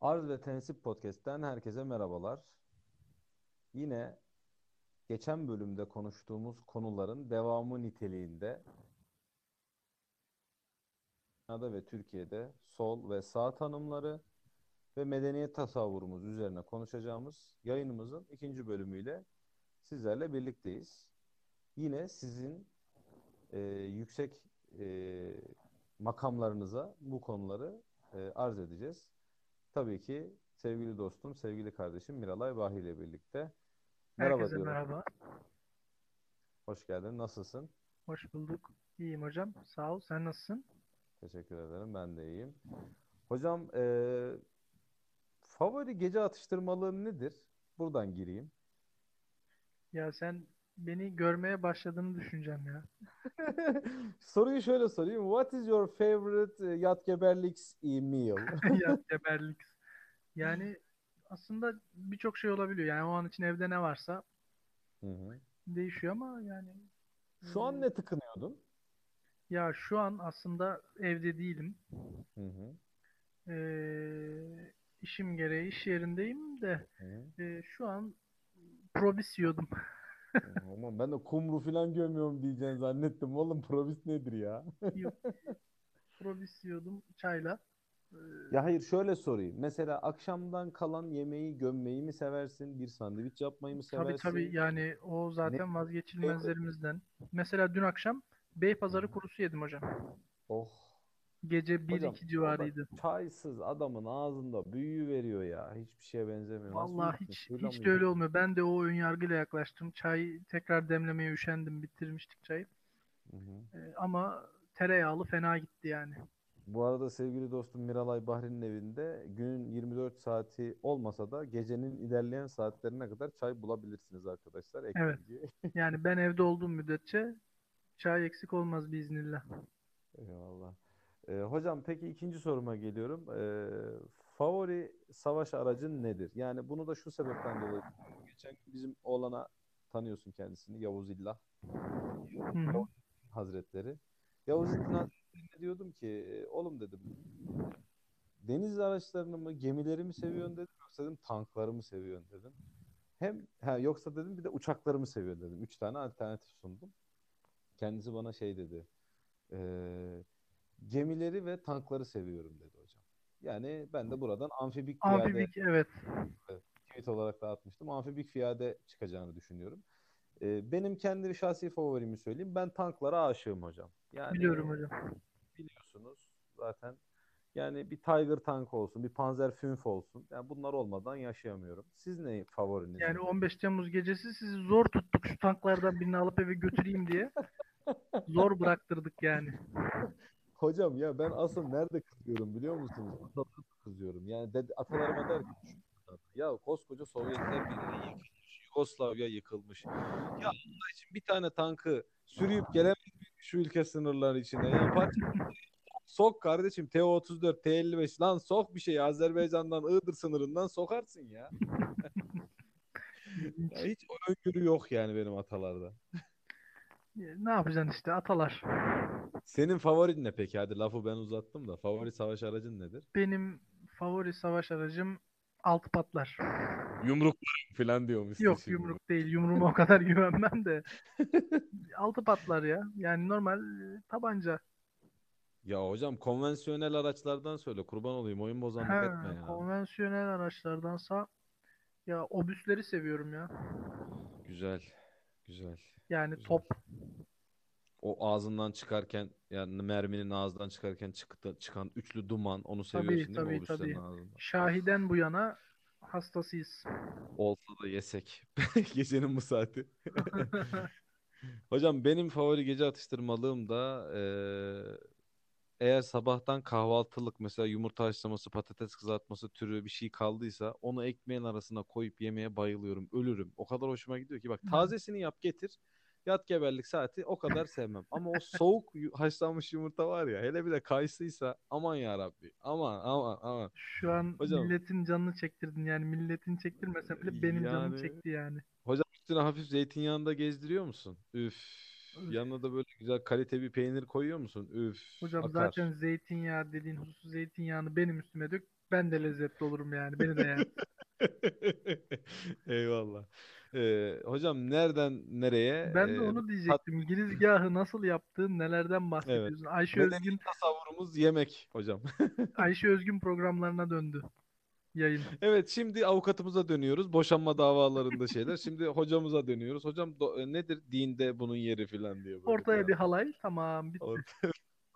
Arz ve Tenisip Podcast'ten herkese merhabalar. Yine geçen bölümde konuştuğumuz konuların devamı niteliğinde Dünyada ve Türkiye'de sol ve sağ tanımları ve medeniyet tasavvurumuz üzerine konuşacağımız yayınımızın ikinci bölümüyle sizlerle birlikteyiz. Yine sizin e, yüksek e, makamlarınıza bu konuları e, arz edeceğiz. Tabii ki sevgili dostum, sevgili kardeşim Miralay Bahi ile birlikte. Merhaba Herkese diyorum. merhaba. Hoş geldin. Nasılsın? Hoş bulduk. İyiyim hocam. Sağ ol. Sen nasılsın? Teşekkür ederim. Ben de iyiyim. Hocam e, favori gece atıştırmalığın nedir? Buradan gireyim. Ya sen beni görmeye başladığını düşüneceğim ya. Soruyu şöyle sorayım. What is your favorite e, Yatgeberliks e, meal? Ya geberlik. Yani aslında birçok şey olabiliyor. Yani o an için evde ne varsa Hı hı. değişiyor ama yani Şu an ne tıkınıyordun? ya şu an aslında evde değilim. Hı hı. Ee, işim gereği iş yerindeyim de Hı hı. e, şu an probis yiyordum. Aman ben de kumru falan gömüyorum diyeceğini zannettim. Oğlum probis nedir ya? Yok. Probis yiyordum çayla. Ee, Ya hayır şöyle sorayım. Mesela akşamdan kalan yemeği gömmeyi mi seversin? Bir sandviç yapmayı mı Tabii seversin? tabii yani o zaten vazgeçilmezlerimizden. Mesela dün akşam Beypazarı kurusu yedim hocam. Oh. Gece Hocam 1-2 civarıydı. çaysız adamın ağzında büyü veriyor ya. Hiçbir şeye benzemiyor. Nasıl Vallahi hiç hiç de öyle olmuyor. Ben de o ön yargıyla yaklaştım. Çay tekrar demlemeye üşendim. Bitirmiştik çayı. Hı hı. Ee, ama tereyağlı fena gitti yani. Bu arada sevgili dostum Miralay Bahri'nin evinde günün 24 saati olmasa da gecenin ilerleyen saatlerine kadar çay bulabilirsiniz arkadaşlar. Evet. Ekmeği. Yani ben evde olduğum müddetçe çay eksik olmaz biiznillah. Eyvallah. Ee, hocam peki ikinci soruma geliyorum. Ee, favori savaş aracın nedir? Yani bunu da şu sebepten dolayı. Geçen gün bizim oğlana tanıyorsun kendisini Yavuz İllah hı. Hazretleri. Yavuz İllah Hazretleri'ne diyordum ki "E, oğlum dedim deniz araçlarını mı gemileri mi seviyorsun dedim yoksa dedim tankları mı seviyorsun dedim. Hem ha, yoksa dedim bir de uçakları mı seviyorsun dedim. Üç tane alternatif sundum. Kendisi bana şey dedi. eee, gemileri ve tankları seviyorum dedi hocam. Yani ben de buradan amfibik Amfibik evet. tweet olarak da atmıştım. Amfibik piyade çıkacağını düşünüyorum. Ee, benim kendi şahsi favorimi söyleyeyim. Ben tanklara aşığım hocam. Yani Biliyorum hocam. biliyorsunuz zaten. Yani bir Tiger tank olsun, bir Panzer Fünf olsun. Yani bunlar olmadan yaşayamıyorum. Siz ne favoriniz? Yani 15 Temmuz gecesi sizi zor tuttuk şu tanklardan birini alıp eve götüreyim diye. Zor bıraktırdık yani. Hocam ya ben asıl nerede kızıyorum biliyor musunuz? Atalarıma kızıyorum. Yani dede, atalarıma der ki ya koskoca Sovyetler Birliği yıkılmış, Yugoslavya yıkılmış. Ya Allah için bir tane tankı sürüyüp gelemez şu ülke sınırları içine? Ya parça sok kardeşim T-34, T-55 lan sok bir şey Azerbaycan'dan Iğdır sınırından sokarsın ya. Ya hiç öngörü yok yani benim atalarda. Ne yapacaksın işte atalar. Senin favorin ne peki? Hadi lafı ben uzattım da favori savaş aracın nedir? Benim favori savaş aracım altı patlar. Yumruk falan diyormuşsun Yok şimdi. yumruk değil. Yumruğuma o kadar güvenmem de. Altı patlar ya. Yani normal e, tabanca. Ya hocam konvansiyonel araçlardan söyle kurban olayım oyun bozanlık etme ya. konvansiyonel araçlardansa ya obüsleri seviyorum ya. Güzel. Güzel. Yani Güzel. top. O ağzından çıkarken yani merminin ağzından çıkarken çıktı, çıkan üçlü duman onu Tabii, seviyorsun değil mi tabii, üslerin tabii. ağzından? Şahiden bu yana hastasıyız. Olsa da yesek. Gecenin bu saati. Hocam benim favori gece atıştırmalığım da eee, eğer sabahtan kahvaltılık mesela yumurta haşlaması, patates kızartması türü bir şey kaldıysa onu ekmeğin arasına koyup yemeye bayılıyorum. Ölürüm. O kadar hoşuma gidiyor ki bak tazesini yap getir. Yat geberlik saati o kadar sevmem. Ama o soğuk haşlanmış yumurta var ya hele bir de kayısıysa aman ya Rabbi. Aman aman aman. Şu an Hocam. milletin canını çektirdin. Yani milletin çektirmesen bile benim canımı Yani- çekti yani. Hocam üstüne hafif zeytinyağında gezdiriyor musun? Üf. Yanına da böyle güzel kalite bir peynir koyuyor musun? Üf, Hocam akar. zaten zeytinyağı dediğin husus zeytinyağını benim üstüme dök. Ben de lezzetli olurum yani. Beni de yer. Eyvallah. Ee, hocam nereden nereye? Ben de Ee, onu diyecektim. Girizgahı nasıl yaptığın, nelerden bahsediyorsun? Ayşe medeni Özgün tasavvurumuz yemek hocam. Ayşe Özgün programlarına döndü yayın. Evet, şimdi avukatımıza dönüyoruz. Boşanma davalarında şeyler. Şimdi hocamıza dönüyoruz. Hocam do- e, nedir dinde bunun yeri falan diyor böyle Ortaya bir falan. halay. Tamam bitti. Ortaya-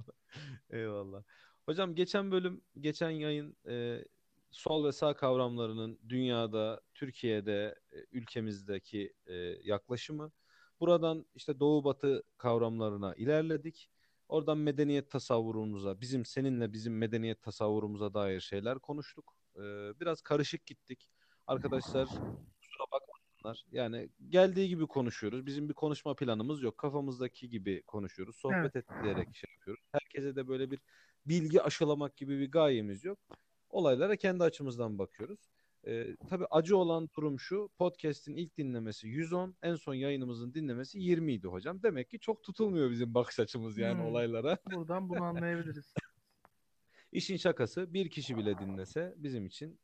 Eyvallah. Hocam geçen bölüm, geçen yayın e, sol ve sağ kavramlarının dünyada, Türkiye'de, e, ülkemizdeki e, yaklaşımı. Buradan işte doğu batı kavramlarına ilerledik. Oradan medeniyet tasavvurumuza, bizim seninle bizim medeniyet tasavvurumuza dair şeyler konuştuk. E, biraz karışık gittik. Arkadaşlar kusura bakmasınlar. Yani geldiği gibi konuşuyoruz. Bizim bir konuşma planımız yok. Kafamızdaki gibi konuşuyoruz. Sohbet etleyerek şey yapıyoruz. Herkese de böyle bir bilgi aşılamak gibi bir gayemiz yok. Olaylara kendi açımızdan bakıyoruz. Ee, tabii acı olan durum şu. Podcast'in ilk dinlemesi 110, en son yayınımızın dinlemesi 20 idi hocam. Demek ki çok tutulmuyor bizim bakış açımız yani Hmm. olaylara. Buradan bunu anlayabiliriz. İşin şakası bir kişi bile dinlese bizim için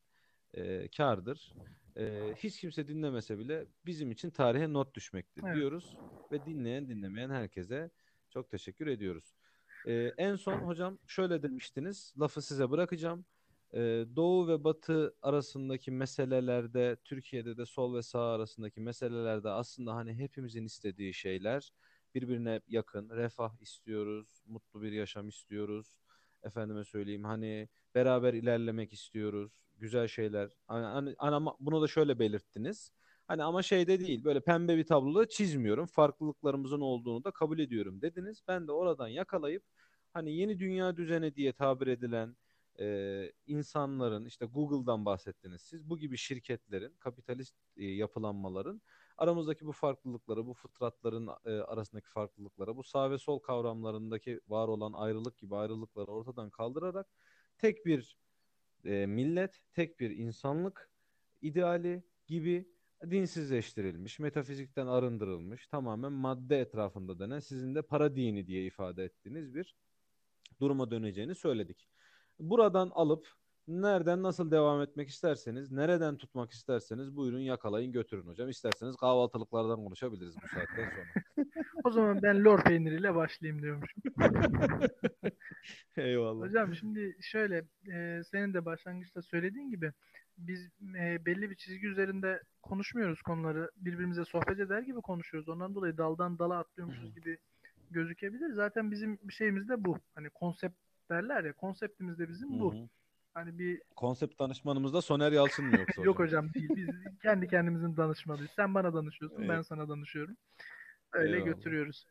e, kârdır. E, hiç kimse dinlemese bile bizim için tarihe not düşmektir Evet. diyoruz ve dinleyen dinlemeyen herkese çok teşekkür ediyoruz. E, en son hocam şöyle demiştiniz, lafı size bırakacağım. E, Doğu ve Batı arasındaki meselelerde, Türkiye'de de sol ve sağ arasındaki meselelerde aslında hani hepimizin istediği şeyler birbirine yakın, refah istiyoruz, mutlu bir yaşam istiyoruz efendime söyleyeyim hani beraber ilerlemek istiyoruz. Güzel şeyler. Hani, hani, hani ama bunu da şöyle belirttiniz. Hani ama şeyde değil böyle pembe bir tabloda çizmiyorum. Farklılıklarımızın olduğunu da kabul ediyorum dediniz. Ben de oradan yakalayıp hani yeni dünya düzeni diye tabir edilen e, insanların işte Google'dan bahsettiniz siz. Bu gibi şirketlerin, kapitalist e, yapılanmaların aramızdaki bu farklılıkları, bu fıtratların e, arasındaki farklılıkları, bu sağ ve sol kavramlarındaki var olan ayrılık gibi ayrılıkları ortadan kaldırarak tek bir e, millet, tek bir insanlık ideali gibi dinsizleştirilmiş, metafizikten arındırılmış, tamamen madde etrafında dönen, sizin de para dini diye ifade ettiğiniz bir duruma döneceğini söyledik. Buradan alıp nereden nasıl devam etmek isterseniz, nereden tutmak isterseniz buyurun yakalayın götürün hocam. İsterseniz kahvaltılıklardan konuşabiliriz bu saatten sonra. O zaman ben lor peyniriyle başlayayım diyormuşum. Eyvallah. Hocam şimdi şöyle e, senin de başlangıçta söylediğin gibi biz e, belli bir çizgi üzerinde konuşmuyoruz konuları. Birbirimize sohbet eder gibi konuşuyoruz. Ondan dolayı daldan dala atlıyormuşuz gibi gözükebilir. Zaten bizim bir şeyimiz de bu. Hani konsept derler ya konseptimiz de bizim bu. Hı hı. Hani bir Konsept danışmanımızda Soner Yalçın mı yoksa yok hocam? değil. Biz kendi kendimizin danışmalıyız. Sen bana danışıyorsun, ben sana danışıyorum. Öyle Eyvallah. götürüyoruz.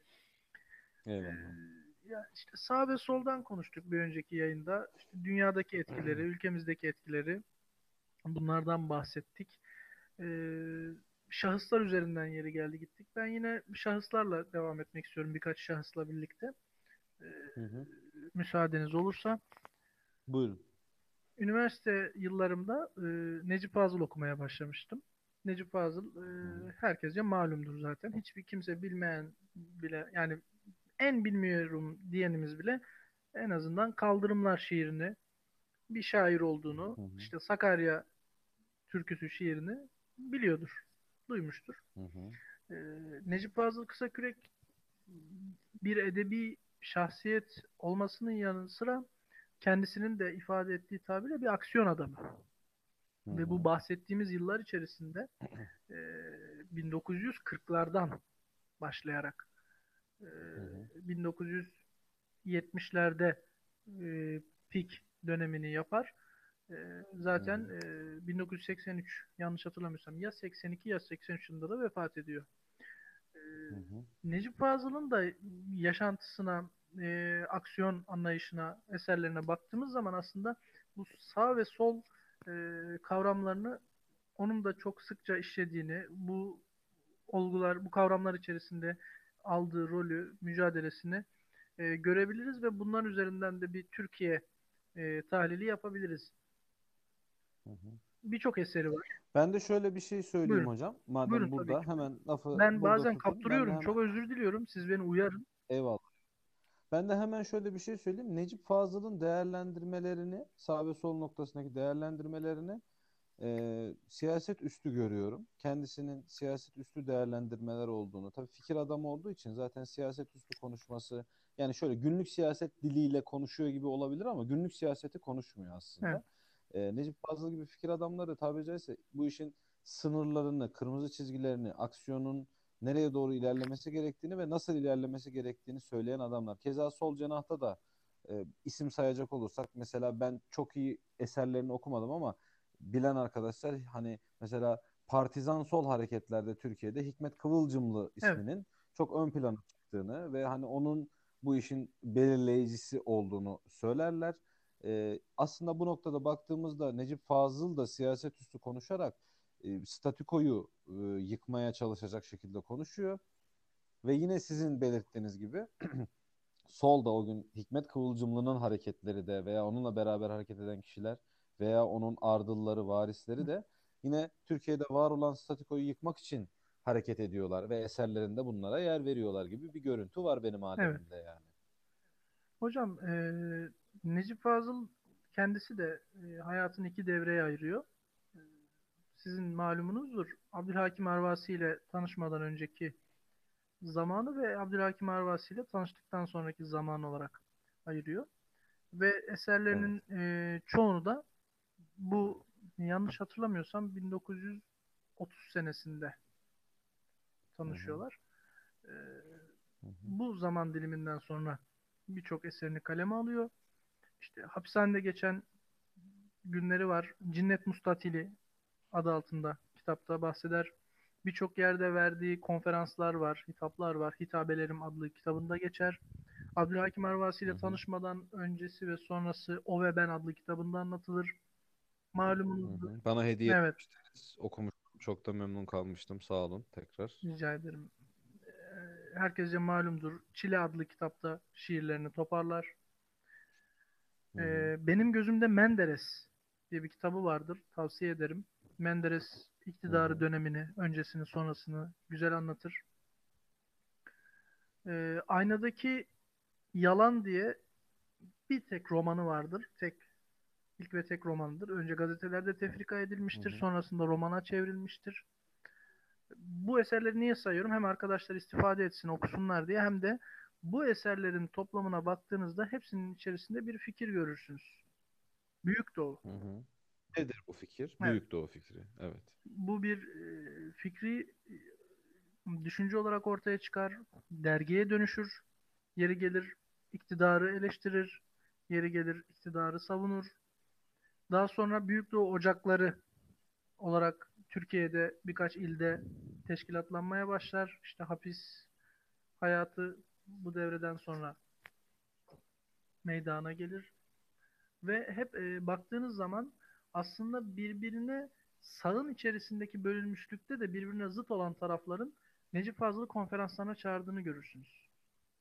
Eyvallah. Ya işte sağ ve soldan konuştuk bir önceki yayında. İşte dünyadaki etkileri, ülkemizdeki etkileri bunlardan bahsettik. Ee, şahıslar üzerinden yeri geldi gittik. Ben yine şahıslarla devam etmek istiyorum birkaç şahısla birlikte. Hı hı. Müsaadeniz olursa. Buyurun. Üniversite yıllarımda e, Necip Fazıl okumaya başlamıştım. Necip Fazıl e, herkesce malumdur zaten. Hiçbir kimse bilmeyen bile yani en bilmiyorum diyenimiz bile en azından Kaldırımlar şiirini bir şair olduğunu, Hı hı. işte Sakarya türküsü şiirini biliyordur, duymuştur. Hı hı. Ee, Necip Fazıl Kısakürek bir edebi şahsiyet olmasının yanı sıra kendisinin de ifade ettiği tabirle bir aksiyon adamı. Hı Ve bu bahsettiğimiz yıllar içerisinde e, 1940'lardan başlayarak e, 1970'lerde e, pik dönemini yapar. E, zaten e, 1983 yanlış hatırlamıyorsam ya 82 ya 83 yılında da vefat ediyor. E. Necip Fazıl'ın da yaşantısına, e, aksiyon anlayışına, eserlerine baktığımız zaman aslında bu sağ ve sol e, kavramlarını onun da çok sıkça işlediğini, bu olgular, bu kavramlar içerisinde aldığı rolü, mücadelesini e, görebiliriz ve bunların üzerinden de bir Türkiye e, tahlili yapabiliriz. Birçok eseri var. Ben de şöyle bir şey söyleyeyim Buyurun. hocam. Madem Buyurun burada hemen lafı Ben bazen tutun. Ben kaptırıyorum. hemen Çok özür diliyorum. Siz beni uyarın. eyvallah. Ben de hemen şöyle bir şey söyleyeyim. Necip Fazıl'ın değerlendirmelerini, sağ ve sol noktasındaki değerlendirmelerini e, siyaset üstü görüyorum. Kendisinin siyaset üstü değerlendirmeler olduğunu. Tabii fikir adamı olduğu için zaten siyaset üstü konuşması yani şöyle günlük siyaset diliyle konuşuyor gibi olabilir ama günlük siyaseti konuşmuyor aslında. E, Necip Fazıl gibi fikir adamları tabiri caizse bu işin sınırlarını, kırmızı çizgilerini, aksiyonun nereye doğru ilerlemesi gerektiğini ve nasıl ilerlemesi gerektiğini söyleyen adamlar. Keza sol cenahta da e, isim sayacak olursak mesela ben çok iyi eserlerini okumadım ama bilen arkadaşlar hani mesela partizan sol hareketlerde Türkiye'de Hikmet Kıvılcımlı Evet. isminin çok ön plana çıktığını ve hani onun bu işin belirleyicisi olduğunu söylerler. E, aslında bu noktada baktığımızda Necip Fazıl da siyaset üstü konuşarak e, statükoyu e, yıkmaya çalışacak şekilde konuşuyor. Ve yine sizin belirttiğiniz gibi sol da o gün Hikmet Kıvılcımlı'nın hareketleri de veya onunla beraber hareket eden kişiler veya onun ardılları, varisleri de yine Türkiye'de var olan statükoyu yıkmak için hareket ediyorlar ve eserlerinde bunlara yer veriyorlar gibi bir görüntü var benim alemimde yani. Hocam eee, Necip Fazıl kendisi de eee, hayatını iki devreye ayırıyor. Sizin malumunuzdur. Abdülhakim Arvasi ile tanışmadan önceki zamanı ve Abdülhakim Arvasi ile tanıştıktan sonraki zaman olarak ayırıyor. Ve eserlerinin eee, çoğunu da bu yanlış hatırlamıyorsam 1930 senesinde tanışıyorlar. Hı hı. bu zaman diliminden sonra birçok eserini kaleme alıyor. İşte hapishanede geçen günleri var. Cinnet Mustatili adı altında kitapta bahseder. Birçok yerde verdiği konferanslar var, hitaplar var. Hitabelerim adlı kitabında geçer. Abdülhakim Arvasi ile tanışmadan öncesi ve sonrası O ve Ben adlı kitabında anlatılır. Hı hı. Bana hediye Evet. etmiştiniz. Okumuştum. Çok da memnun kalmıştım. Sağ olun tekrar. Rica ederim. Ee, Herkese malumdur. Çile adlı kitapta şiirlerini toparlar. Hı hı. Ee, benim gözümde Menderes diye bir kitabı vardır. Tavsiye ederim. Menderes iktidarı hı. dönemini, öncesini, sonrasını güzel anlatır. Ee, Aynadaki Yalan diye bir tek romanı vardır. Tek ilk ve tek romanıdır. Önce gazetelerde tefrika edilmiştir. Hı hı. Sonrasında romana çevrilmiştir. Bu eserleri niye sayıyorum? Hem arkadaşlar istifade etsin, okusunlar diye hem de bu eserlerin toplamına baktığınızda hepsinin içerisinde bir fikir görürsünüz. Büyük Doğu. Hı hı. Nedir bu fikir? Evet. Büyük Doğu fikri. Evet. Bu bir e, fikri e, düşünce olarak ortaya çıkar, dergiye dönüşür, yeri gelir iktidarı eleştirir, yeri gelir iktidarı savunur. Daha sonra Büyük Doğu Ocakları olarak Türkiye'de birkaç ilde teşkilatlanmaya başlar. İşte hapis hayatı bu devreden sonra meydana gelir. Ve hep e, baktığınız zaman aslında birbirine sağın içerisindeki bölünmüşlükte de birbirine zıt olan tarafların Necip Fazıl'ı konferanslarına çağırdığını görürsünüz.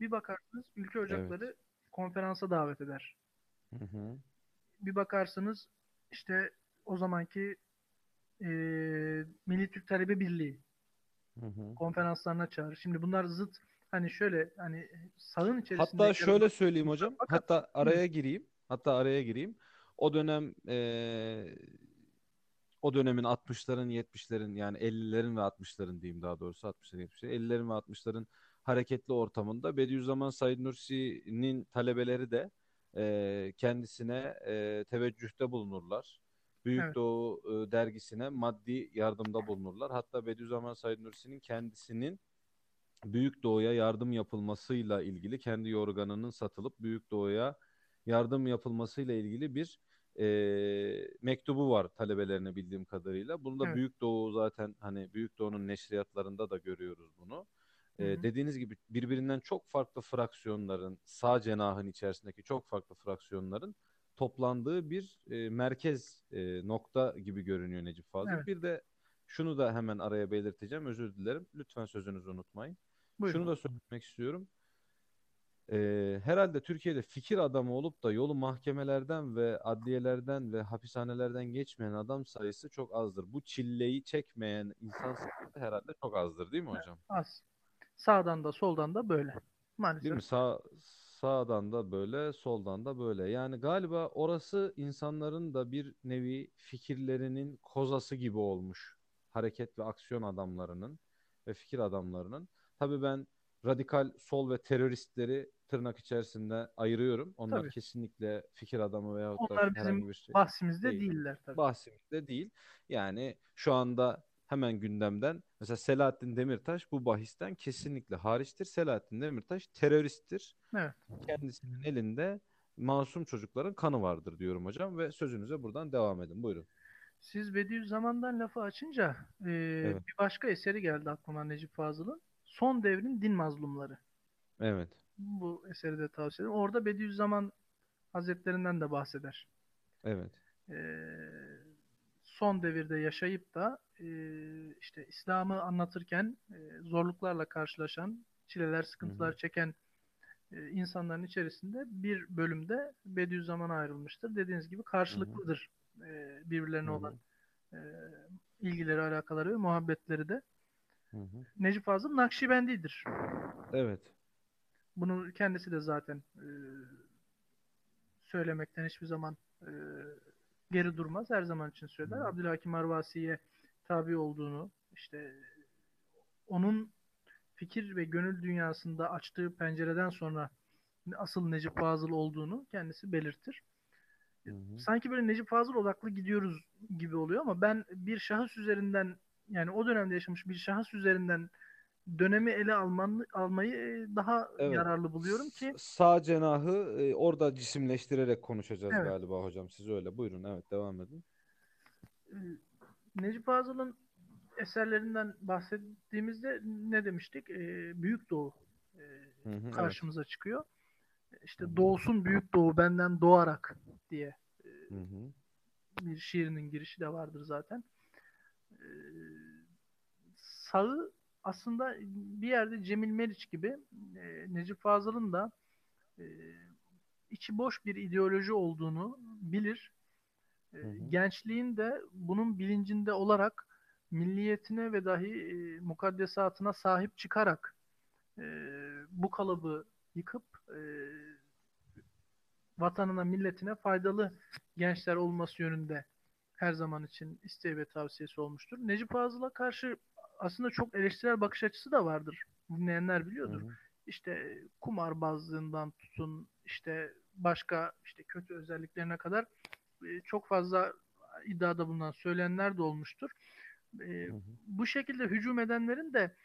Bir bakarsınız ülke ocakları konferansa davet eder. Hı hı. Bir bakarsınız işte o zamanki e, Milli Türk Talebe Birliği Hı hı. konferanslarına çağırır. Şimdi bunlar zıt hani şöyle hani sağın içerisinde Hatta şöyle söyleyeyim hocam. Fakat- Hatta araya gireyim. Hatta araya gireyim. O dönem eee, o dönemin 60'ların 70'lerin yani 50'lerin ve 60'ların diyeyim daha doğrusu 60'ların 70'lerin 50'lerin ve 60'ların hareketli ortamında Bediüzzaman Said Nursi'nin talebeleri de eee, kendisine eee, teveccühte bulunurlar. Büyük Evet. Doğu eee, dergisine maddi yardımda bulunurlar. Hatta Bediüzzaman Said Nursi'nin kendisinin Büyük Doğu'ya yardım yapılmasıyla ilgili kendi yorganının satılıp Büyük Doğu'ya yardım yapılmasıyla ilgili bir e, mektubu var talebelerine bildiğim kadarıyla. Bunu da Evet. Büyük Doğu zaten hani Büyük Doğu'nun neşriyatlarında da görüyoruz bunu. E, dediğiniz gibi birbirinden çok farklı fraksiyonların sağ cenahın içerisindeki çok farklı fraksiyonların toplandığı bir e, merkez e, nokta gibi görünüyor Necip Fazıl. Evet. Bir de şunu da hemen araya belirteceğim. Özür dilerim. Lütfen sözünüzü unutmayın. Buyurun. Şunu da söylemek istiyorum. Ee, herhalde Türkiye'de fikir adamı olup da yolu mahkemelerden ve adliyelerden ve hapishanelerden geçmeyen adam sayısı çok azdır. Bu çilleyi çekmeyen insan sayısı herhalde çok azdır değil mi hocam? Az. Sağdan da soldan da böyle. Değil Maalesef. mi? Sağ, sağdan da böyle, soldan da böyle. Yani galiba orası insanların da bir nevi fikirlerinin kozası gibi olmuş. Hareket ve aksiyon adamlarının ve fikir adamlarının. Tabii ben radikal sol ve teröristleri tırnak içerisinde ayırıyorum. Onlar Tabii. kesinlikle fikir adamı da Onlar bizim herhangi bir şey bahsimizde değil. değiller tabii. Bahsimizde değil. Yani şu anda hemen gündemden mesela Selahattin Demirtaş bu bahisten kesinlikle hariçtir. Selahattin Demirtaş teröristtir. Evet. Kendisinin elinde masum çocukların kanı vardır diyorum hocam ve sözünüze buradan devam edin. Buyurun. Siz Bediüzzaman'dan lafı açınca e, Evet. bir başka eseri geldi aklıma Necip Fazıl'ın. Son devrin din mazlumları. Evet. Bu eseri de tavsiye ederim. Orada Bediüzzaman Hazretlerinden de bahseder. Evet. E, son devirde yaşayıp da e, işte İslam'ı anlatırken e, zorluklarla karşılaşan, çileler, sıkıntılar Hı hı. çeken e, insanların içerisinde bir bölümde Bediüzzaman'a ayrılmıştır. Dediğiniz gibi karşılıklıdır e, birbirlerine Hı hı. olan e, ilgileri, alakaları ve muhabbetleri de. Hı hı. Necip Fazıl Nakşibendidir. Evet. Bunu kendisi de zaten e, söylemekten hiçbir zaman e, geri durmaz. Her zaman için söyler. Abdülhakim Arvasi'ye tabi olduğunu, işte onun fikir ve gönül dünyasında açtığı pencereden sonra asıl Necip Fazıl olduğunu kendisi belirtir. Hı hı. Sanki böyle Necip Fazıl odaklı gidiyoruz gibi oluyor ama ben bir şahıs üzerinden yani o dönemde yaşamış bir şahıs üzerinden dönemi ele alman, almayı e, daha Evet. yararlı buluyorum ki Sağ cenahı e, orada cisimleştirerek konuşacağız Evet. galiba hocam. Siz öyle. Buyurun. Evet devam edin. e, Necip Fazıl'ın eserlerinden bahsettiğimizde ne demiştik? E, Büyük Doğu e, Hı hı, evet. karşımıza çıkıyor. İşte doğsun Büyük Doğu benden doğarak diye Hı hı. bir şiirinin girişi de vardır zaten. Ee, sağı aslında bir yerde Cemil Meriç gibi e, Necip Fazıl'ın da e, içi boş bir ideoloji olduğunu bilir. E, Hı hı. gençliğin de bunun bilincinde olarak milliyetine ve dahi e, mukaddesatına sahip çıkarak e, bu kalıbı yıkıp e, vatanına, milletine faydalı gençler olması yönünde her zaman için isteği ve tavsiyesi olmuştur. Necip Fazıl'a karşı aslında çok eleştirel bakış açısı da vardır. Dinleyenler Hı biliyordur. hı. İşte kumarbazlığından tutun, işte başka işte kötü özelliklerine kadar çok fazla iddiada bulunan söyleyenler de olmuştur. Hı hı. bu şekilde hücum edenlerin de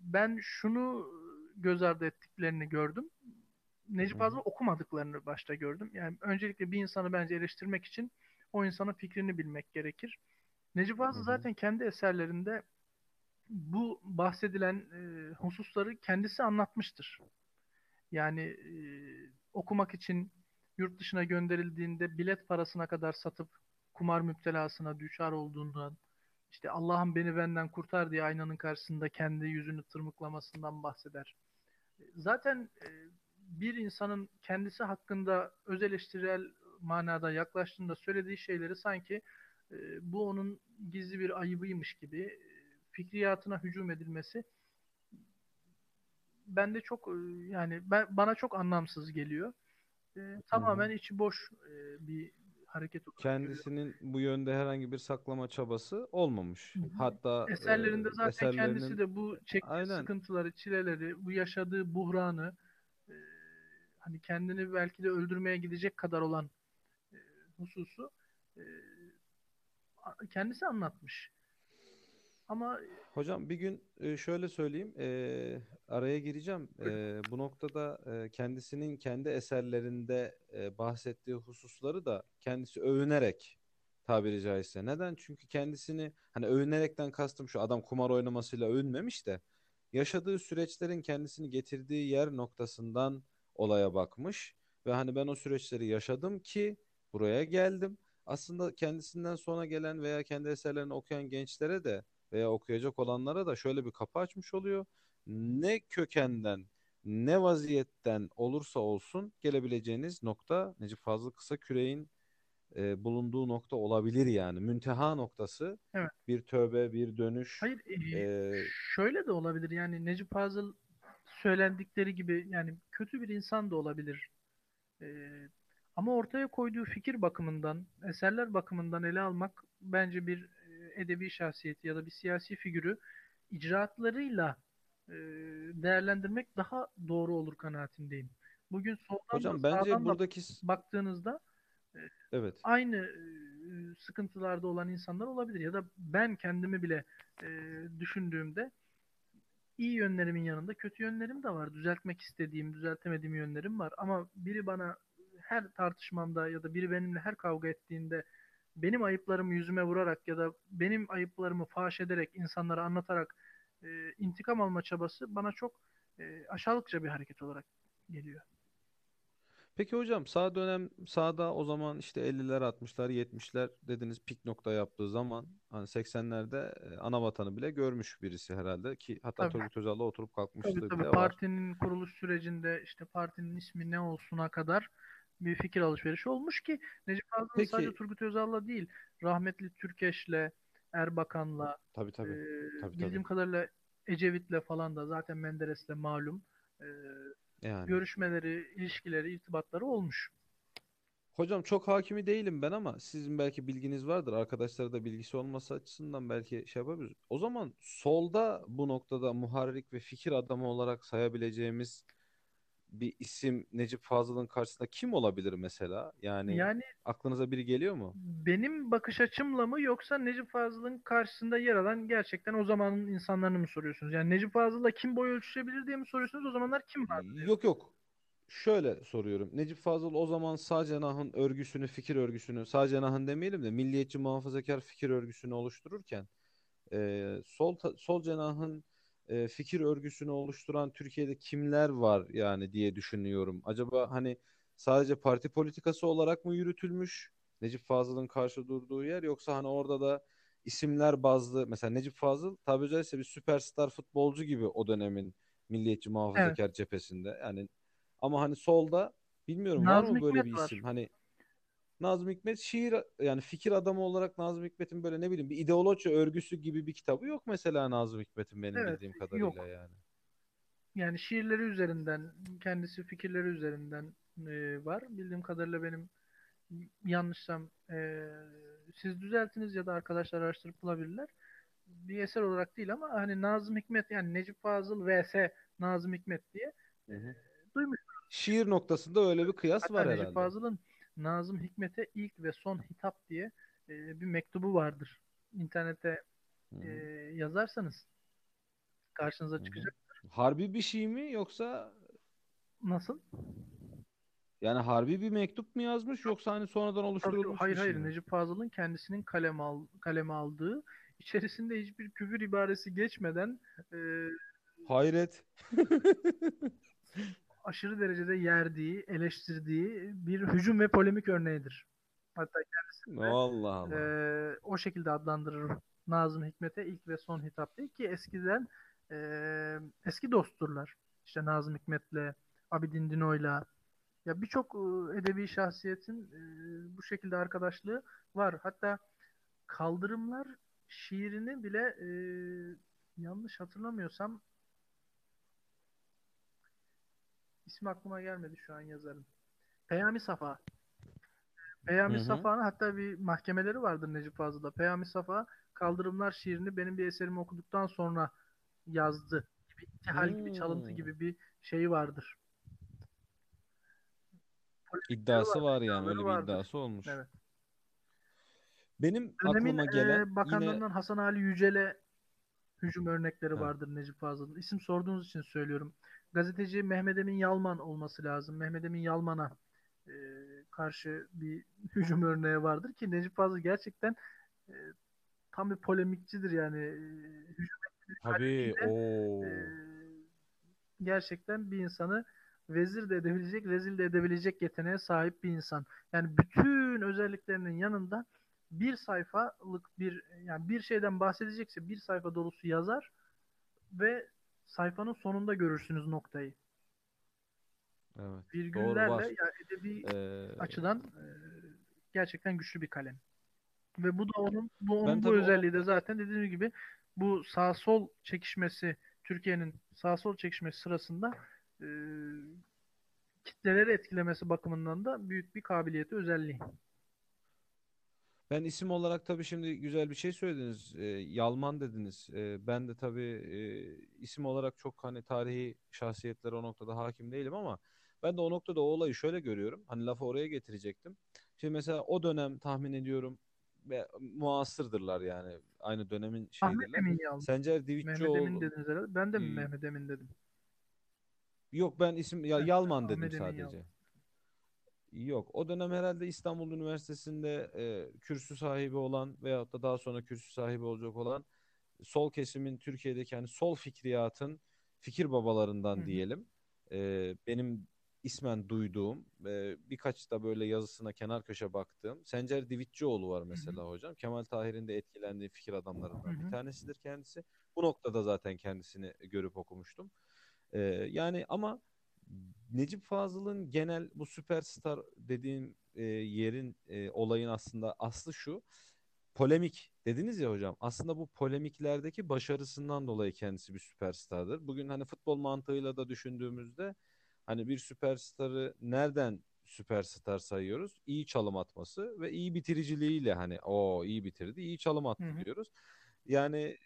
ben şunu göz ardı ettiklerini gördüm. Necip Hı hı. Fazıl okumadıklarını başta gördüm. Yani öncelikle bir insanı bence eleştirmek için o insanın fikrini bilmek gerekir. Necip Fazıl Hı hı. zaten kendi eserlerinde bu bahsedilen e, hususları kendisi anlatmıştır. Yani e, okumak için yurt dışına gönderildiğinde bilet parasına kadar satıp kumar müptelasına düşer olduğundan, işte Allah'ım beni benden kurtar diye aynanın karşısında kendi yüzünü tırmıklamasından bahseder. Zaten e, bir insanın kendisi hakkında öz eleştirel manada yaklaştığında söylediği şeyleri sanki e, bu onun gizli bir ayıbıymış gibi e, fikriyatına hücum edilmesi bende çok e, yani ben bana çok anlamsız geliyor. E, tamamen içi boş e, bir hareket olarak görüyorum. Kendisinin bu yönde herhangi bir saklama çabası olmamış. Hı hı. Hatta e, Eserlerinde zaten kendisi eserlerinin de bu çektiği Aynen. sıkıntıları, çileleri, bu yaşadığı buhranı e, hani kendini belki de öldürmeye gidecek kadar olan e, hususu e, kendisi anlatmış. Ama Hocam bir gün e, şöyle söyleyeyim, e, araya gireceğim. E, bu noktada e, kendisinin kendi eserlerinde e, bahsettiği hususları da kendisi övünerek tabiri caizse. Neden? Çünkü kendisini hani övünerekten kastım şu adam kumar oynamasıyla övünmemiş de yaşadığı süreçlerin kendisini getirdiği yer noktasından olaya bakmış ve hani ben o süreçleri yaşadım ki buraya geldim. Aslında kendisinden sonra gelen veya kendi eserlerini okuyan gençlere de veya okuyacak olanlara da şöyle bir kapı açmış oluyor. Ne kökenden ne vaziyetten olursa olsun gelebileceğiniz nokta Necip Fazıl Kısaküre'nin e, bulunduğu nokta olabilir yani. Münteha noktası Evet. bir tövbe, bir dönüş. Hayır, e, e, şöyle de olabilir. Yani Necip Fazıl söylendikleri gibi yani kötü bir insan da olabilir. E, ama ortaya koyduğu fikir bakımından, eserler bakımından ele almak bence bir edebi şahsiyeti ya da bir siyasi figürü icraatlarıyla e, değerlendirmek daha doğru olur kanaatindeyim. Bugün soldan da hocam bence sağdan da buradaki baktığınızda evet. aynı e, sıkıntılarda olan insanlar olabilir ya da ben kendimi bile e, düşündüğümde iyi yönlerimin yanında kötü yönlerim de var. Düzeltmek istediğim, düzeltemediğim yönlerim var. Ama biri bana her tartışmamda ya da biri benimle her kavga ettiğinde benim ayıplarımı yüzüme vurarak ya da benim ayıplarımı faş ederek insanlara anlatarak e, intikam alma çabası bana çok e, aşağılıkça bir hareket olarak geliyor. Peki hocam sağ dönem sağda o zaman işte 50'ler 60'lar 70'ler dediniz pik nokta yaptığı zaman hani 80'lerde e, ana vatanı bile görmüş birisi herhalde ki hatta Tabii. Turgut Özal'la oturup kalkmışlığı Tabii tabii bile var. partinin kuruluş sürecinde işte partinin ismi ne olsuna kadar bir fikir alışverişi olmuş ki Necip Fazıl'ın sadece Turgut Özal'la değil rahmetli Türkeş'le Erbakan'la Tabii tabii. e, tabii, bildiğim tabii. kadarıyla Ecevit'le falan da zaten Menderes'le malum e, Yani. görüşmeleri, ilişkileri, irtibatları olmuş. Hocam çok hakimi değilim ben ama sizin belki bilginiz vardır. Arkadaşlara da bilgisi olması açısından belki şey yapabiliriz. O zaman solda bu noktada muharrik ve fikir adamı olarak sayabileceğimiz bir isim Necip Fazıl'ın karşısında kim olabilir mesela? Yani Yani aklınıza biri geliyor mu? benim bakış açımla mı yoksa Necip Fazıl'ın karşısında yer alan gerçekten o zamanın insanlarını mı soruyorsunuz? Yani Necip Fazıl'la kim boy ölçüşebilir diye mi soruyorsunuz? O zamanlar kim vardı? Yok yok. Şöyle soruyorum. Necip Fazıl o zaman sağ cenahın örgüsünü, fikir örgüsünü, sağ cenahın demeyelim de milliyetçi muhafazakar fikir örgüsünü oluştururken e, sol sol cenahın e, fikir örgüsünü oluşturan Türkiye'de kimler var yani diye düşünüyorum. Acaba hani sadece parti politikası olarak mı yürütülmüş Necip Fazıl'ın karşı durduğu yer yoksa hani orada da isimler bazlı mesela Necip Fazıl tabii caizse bir süperstar futbolcu gibi o dönemin milliyetçi muhafazakar cephesinde. Yani ama hani solda bilmiyorum var Nazım mı böyle Hikmet bir var. isim? Hani Nazım Hikmet şiir yani fikir adamı olarak Nazım Hikmet'in böyle ne bileyim bir ideoloji örgüsü gibi bir kitabı yok mesela Nazım Hikmet'in benim Evet, bildiğim kadarıyla yok. yani. Yani şiirleri üzerinden, kendisi fikirleri üzerinden e, var. Bildiğim kadarıyla benim yanlışsam e, siz düzeltiniz ya da arkadaşlar araştırıp bulabilirler. Bir eser olarak değil ama hani Nazım Hikmet yani Necip Fazıl vs Nazım Hikmet diye Hı hı. duymuş. Şiir noktasında öyle bir kıyas Hatta var Necip herhalde. Fazıl'ın Nazım Hikmet'e ilk ve son hitap diye e, bir mektubu vardır. İnternete e, yazarsanız karşınıza çıkacak. Harbi bir şey mi yoksa Nasıl? yani harbi bir mektup mu yazmış yoksa hani sonradan oluşturulmuş hayır şey hayır mi? Necip Fazıl'ın kendisinin kaleme al, kaleme aldığı içerisinde hiçbir küfür ibaresi geçmeden e, Hayret. aşırı derecede yerdiği, eleştirdiği bir hücum ve polemik örneğidir. Hatta kendisi de Allah Allah. e, o şekilde adlandırır Nazım Hikmet'e ilk ve son hitap diye ki eskiden e, eski dostturlar. İşte Nazım Hikmet'le, Abidin Dino'yla ya birçok edebi şahsiyetin e, bu şekilde arkadaşlığı var. Hatta Kaldırımlar şiirini bile e, yanlış hatırlamıyorsam ismi aklıma gelmedi şu an yazarın. Peyami Safa. Peyami Hı hı. Safa'nın hatta bir mahkemeleri vardır Necip Fazıl'da. Peyami Safa Kaldırımlar şiirini benim bir eserimi okuduktan sonra yazdı gibi intihal gibi çalıntı Hmm. gibi bir şey vardır. İddiası var yani iddiaları öyle bir vardır. iddiası olmuş. Evet. Benim Dönemin aklıma gelen e, yine bakanlarından Hasan Ali Yücel'e hücum örnekleri Ha. vardır Necip Fazıl'ın. İsim sorduğunuz için söylüyorum. Gazeteci Mehmet Emin Yalman olması lazım. Mehmet Emin Yalman'a e, karşı bir hücum örneği vardır ki Necip Fazıl gerçekten e, tam bir polemikçidir yani. E, hücum tabii o e, gerçekten bir insanı vezir de edebilecek, rezil de edebilecek yeteneğe sahip bir insan. Yani bütün özelliklerinin yanında bir sayfalık bir yani bir şeyden bahsedecekse bir sayfa dolusu yazar ve sayfanın sonunda görürsünüz noktayı. Evet. Doğru Virgüllerle var. yani edebi Ee, açıdan e, gerçekten güçlü bir kalem. Ve bu da onun bu ben onun bu özelliği de zaten dediğim gibi bu sağ sol çekişmesi Türkiye'nin sağ sol çekişmesi sırasında e, kitleleri etkilemesi bakımından da büyük bir kabiliyeti özelliği. Ben isim olarak tabii şimdi güzel bir şey söylediniz. Ee, Yalman dediniz. Ee, ben de tabii e, isim olarak çok hani tarihi şahsiyetlere o noktada hakim değilim ama ben de o noktada o olayı şöyle görüyorum. Hani lafı oraya getirecektim. Şimdi mesela o dönem tahmin ediyorum ve muasırdırlar yani. Aynı dönemin şeydirler. Sencer Mehmet Emin Divitçioğlu dediniz herhalde. Ben de mi e, Mehmet Emin dedim? yok ben isim ya, Yalman dedim sadece. Yalman. Yok. O dönem herhalde İstanbul Üniversitesi'nde e, kürsü sahibi olan veyahut da daha sonra kürsü sahibi olacak olan sol kesimin Türkiye'deki hani sol fikriyatın fikir babalarından hı. diyelim. E, benim ismen duyduğum e, birkaç da böyle yazısına kenar köşe baktığım Sencer Divitçioğlu var mesela hocam. Kemal Tahir'in de etkilendiği fikir adamlarından bir hı. tanesidir kendisi. Bu noktada zaten kendisini görüp okumuştum. Ee, yani ama Necip Fazıl'ın genel bu süperstar dediğim e, yerin e, olayın aslında aslı şu. Polemik dediniz ya hocam. Aslında bu polemiklerdeki başarısından dolayı kendisi bir süperstardır. Bugün hani futbol mantığıyla da düşündüğümüzde hani bir süperstarı nereden süperstar sayıyoruz? İyi çalım atması ve iyi bitiriciliğiyle hani o iyi bitirdi, iyi çalım attı hı. diyoruz. Yani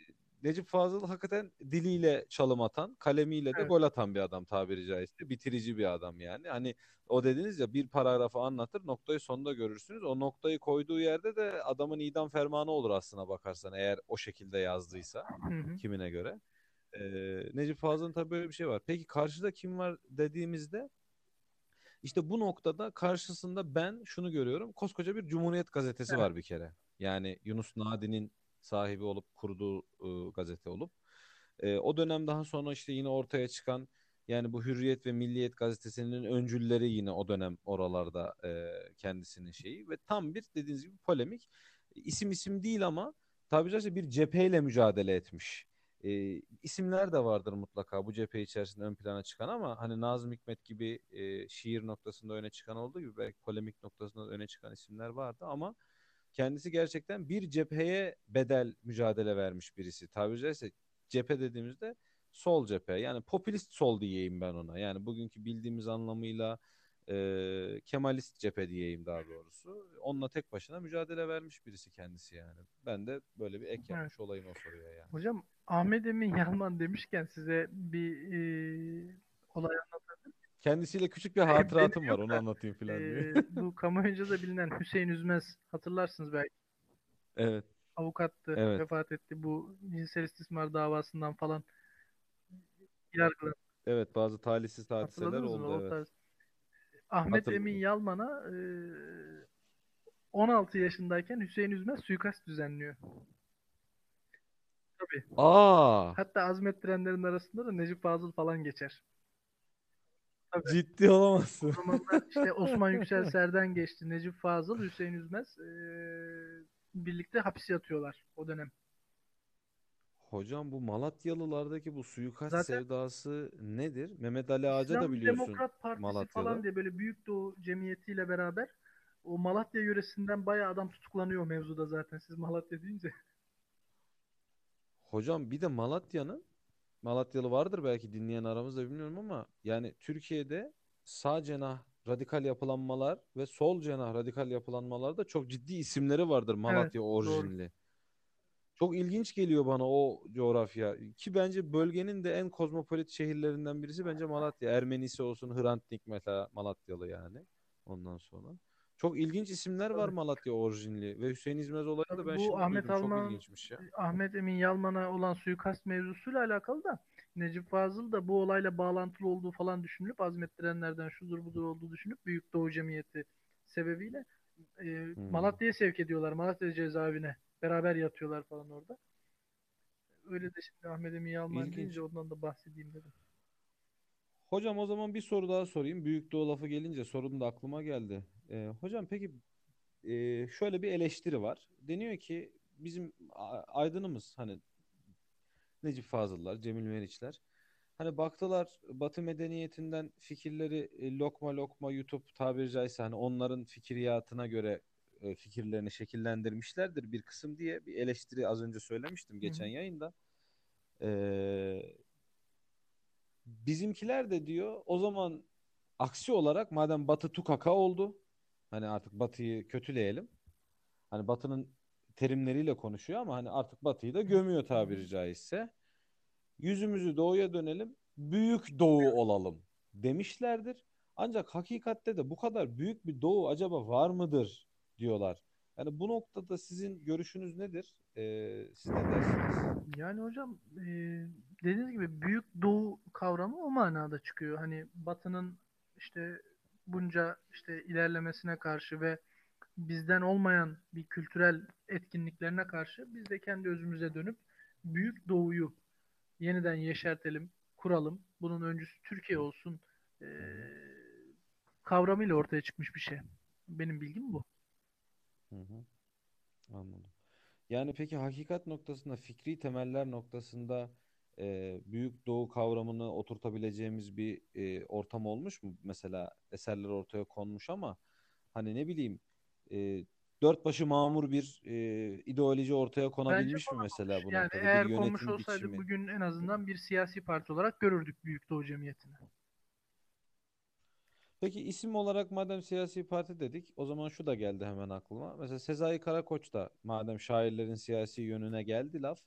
Necip Fazıl hakikaten diliyle çalım atan, kalemiyle de Evet. gol atan bir adam tabiri caizse. Bitirici bir adam yani. Hani o dediniz ya bir paragrafı anlatır, noktayı sonunda görürsünüz. O noktayı koyduğu yerde de adamın idam fermanı olur aslına bakarsan eğer o şekilde yazdıysa Hı hı. kimine göre. Ee, Necip Fazıl'ın tabii böyle bir şey var. Peki karşıda kim var dediğimizde işte bu noktada karşısında ben şunu görüyorum. Koskoca bir Cumhuriyet gazetesi Evet. var bir kere. Yani Yunus Nadi'nin sahibi olup kurduğu e, gazete olup. E, o dönem daha sonra işte yine ortaya çıkan yani bu Hürriyet ve Milliyet gazetesinin öncülleri yine o dönem oralarda e, kendisinin şeyi ve tam bir dediğiniz gibi polemik. İsim isim değil ama tabiri caizse bir cepheyle mücadele etmiş. E, isimler de vardır mutlaka bu cephe içerisinde ön plana çıkan ama hani Nazım Hikmet gibi e, şiir noktasında öne çıkan olduğu gibi belki polemik noktasında öne çıkan isimler vardı ama kendisi gerçekten bir cepheye bedel mücadele vermiş birisi. Tabiri caizse cephe dediğimizde sol cephe yani popülist sol diyeyim ben ona. Yani bugünkü bildiğimiz anlamıyla e, Kemalist cephe diyeyim daha doğrusu. Onunla tek başına mücadele vermiş birisi kendisi yani. Ben de böyle bir ek Evet. yapmış olayım o soruya yani. Hocam Ahmet Emin Yalman demişken size bir e, olay anlatayım. Kendisiyle küçük bir hatıratım var onu anlatayım falan diye. bu kamuoyunca da bilinen Hüseyin Üzmez hatırlarsınız belki. Evet, Avukattı, evet, vefat etti. Bu cinsel istismar davasından falan yargılandı. evet bazı talihsiz hadiseler mı? oldu evet. tarz. Ahmet Emin Hatırladım. Yalman'a e, 16 yaşındayken Hüseyin Üzmez suikast düzenliyor. Tabii. Aa, Hatta azmettirenlerin arasında da Necip Fazıl falan geçer. Tabii. ciddi O olamazsın. zamanlar işte Osman Yüksel Serden geçti. Necip Fazıl, Hüseyin Üzmez eee, birlikte hapis yatıyorlar o dönem. Hocam bu Malatyalılardaki bu suikast Zaten sevdası nedir? Mehmet Ali Ağaca da İslam biliyorsun Demokrat Partisi falan Malatyalı. diye böyle Büyük Doğu Cemiyeti'yle beraber o Malatya yöresinden bayağı adam tutuklanıyor mevzuda zaten siz Malatya deyince. Hocam bir de Malatya'nın Malatyalı vardır belki dinleyen aramızda bilmiyorum ama yani Türkiye'de sağ cenah radikal yapılanmalar ve sol cenah radikal yapılanmalarda çok ciddi isimleri vardır Evet, Malatya doğru. orijinli. Çok ilginç geliyor bana o coğrafya. Ki bence bölgenin de en kozmopolit şehirlerinden birisi bence Malatya. Ermenisi olsun, Hrant Dink mesela Malatyalı yani. Ondan sonra. Çok ilginç isimler var. Malatya orijinli. Ve Hüseyin İzmez olayını da ben bu şimdi Ahmet duydum. Çok Alman, ilginçmiş ya. Ahmet Emin Yalman'a olan suikast mevzusuyla alakalı da Necip Fazıl da bu olayla bağlantılı olduğu falan düşünülüp azmettirenlerden şudur budur olduğu düşünüp Büyük Doğu Cemiyeti sebebiyle e, Hmm. Malatya'ya sevk ediyorlar. Malatya cezaevine. Beraber yatıyorlar falan orada. Öyle de şimdi Ahmet Emin Yalman İlginç. deyince ondan da bahsedeyim dedim. Hocam o zaman bir soru daha sorayım. Büyük Doğu lafı gelince sorun da aklıma geldi. Ee, hocam peki e, şöyle bir eleştiri var. Deniyor ki bizim aydınımız hani Necip Fazıllar, Cemil Meriçler Hani baktılar Batı medeniyetinden fikirleri e, lokma lokma YouTube tabiri caizse hani onların fikriyatına göre e, fikirlerini şekillendirmişlerdir bir kısım diye bir eleştiri az önce söylemiştim geçen yayında. Ee, bizimkiler de diyor o zaman aksi olarak madem Batı tukaka oldu hani artık Batı'yı kötüleyelim. Hani Batı'nın terimleriyle konuşuyor ama hani artık Batı'yı da gömüyor tabiri caizse. Yüzümüzü doğuya dönelim, büyük doğu olalım demişlerdir. Ancak hakikatte de bu kadar büyük bir doğu acaba var mıdır diyorlar. Yani bu noktada sizin görüşünüz nedir? Ee, siz ne dersiniz? Yani hocam e, dediğiniz gibi büyük doğu kavramı o manada çıkıyor. Hani Batı'nın işte bunca işte ilerlemesine karşı ve bizden olmayan bir kültürel etkinliklerine karşı biz de kendi özümüze dönüp büyük doğuyu yeniden yeşertelim, kuralım. Bunun öncüsü Türkiye olsun e, kavramıyla ortaya çıkmış bir şey. Benim bilgim bu. Hı hı, anladım. Yani peki hakikat noktasında, fikri temeller noktasında e, Büyük Doğu kavramını oturtabileceğimiz bir e, ortam olmuş mu? Mesela eserler ortaya konmuş ama hani ne bileyim e, dört başı mamur bir e, ideoloji ortaya Bence konabilmiş mi mesela konamamış. bu Yani? Bir eğer konmuş yönetim olsaydı biçimi. bugün en azından bir siyasi parti olarak görürdük Büyük Doğu Cemiyeti'ni. Peki isim olarak madem siyasi parti dedik, o zaman şu da geldi hemen aklıma. Mesela Sezai Karakoç da madem şairlerin siyasi yönüne geldi laf.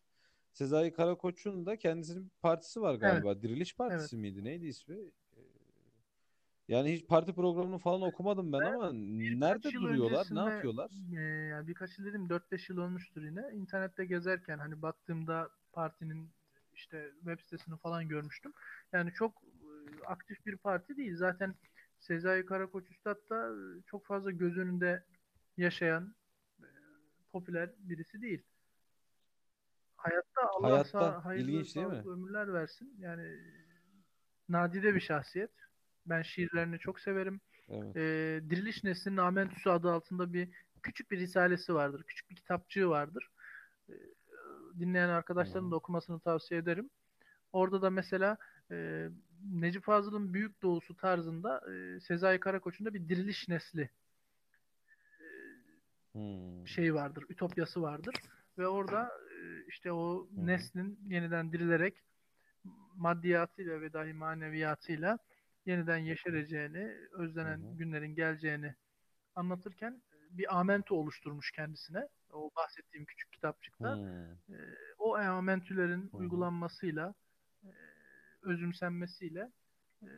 Sezai Karakoç'un da kendisinin bir partisi var Evet, galiba. Diriliş evet. Partisi miydi? Neydi ismi? Ee, Yani hiç parti programını falan okumadım ben ama Birkaç nerede duruyorlar? Ne yapıyorlar? e, yani birkaç yıl dedim 4-5 yıl olmuştur yine. İnternette gezerken hani baktığımda partinin işte web sitesini falan görmüştüm. Yani çok e, aktif bir parti değil. Zaten Sezai Karakoç Üstad da e, çok fazla göz önünde yaşayan e, popüler birisi değil. Hayatta Allah Hayatta sağ, hayırlı ilginç değil mi? ömürler versin. Yani nadide bir şahsiyet. Ben şiirlerini çok severim. Evet. E, Diriliş Nesli'nin Amentüsü adı altında bir küçük bir risalesi vardır. Küçük bir kitapçığı vardır. E, dinleyen arkadaşların da okumasını tavsiye ederim. Orada da mesela e, Necip Fazıl'ın Büyük Doğusu tarzında e, Sezai Karakoç'un da bir diriliş nesli Hmm. şey vardır, ütopyası vardır. Ve orada e, işte o Hı hı. neslin yeniden dirilerek maddiyatıyla ve dahi maneviyatıyla yeniden yeşereceğini, özlenen hı. günlerin geleceğini anlatırken bir amento oluşturmuş kendisine. O bahsettiğim küçük kitapçıkta. Hmm. E, o amentülerin Hı hı. uygulanmasıyla, e, özümsenmesiyle e,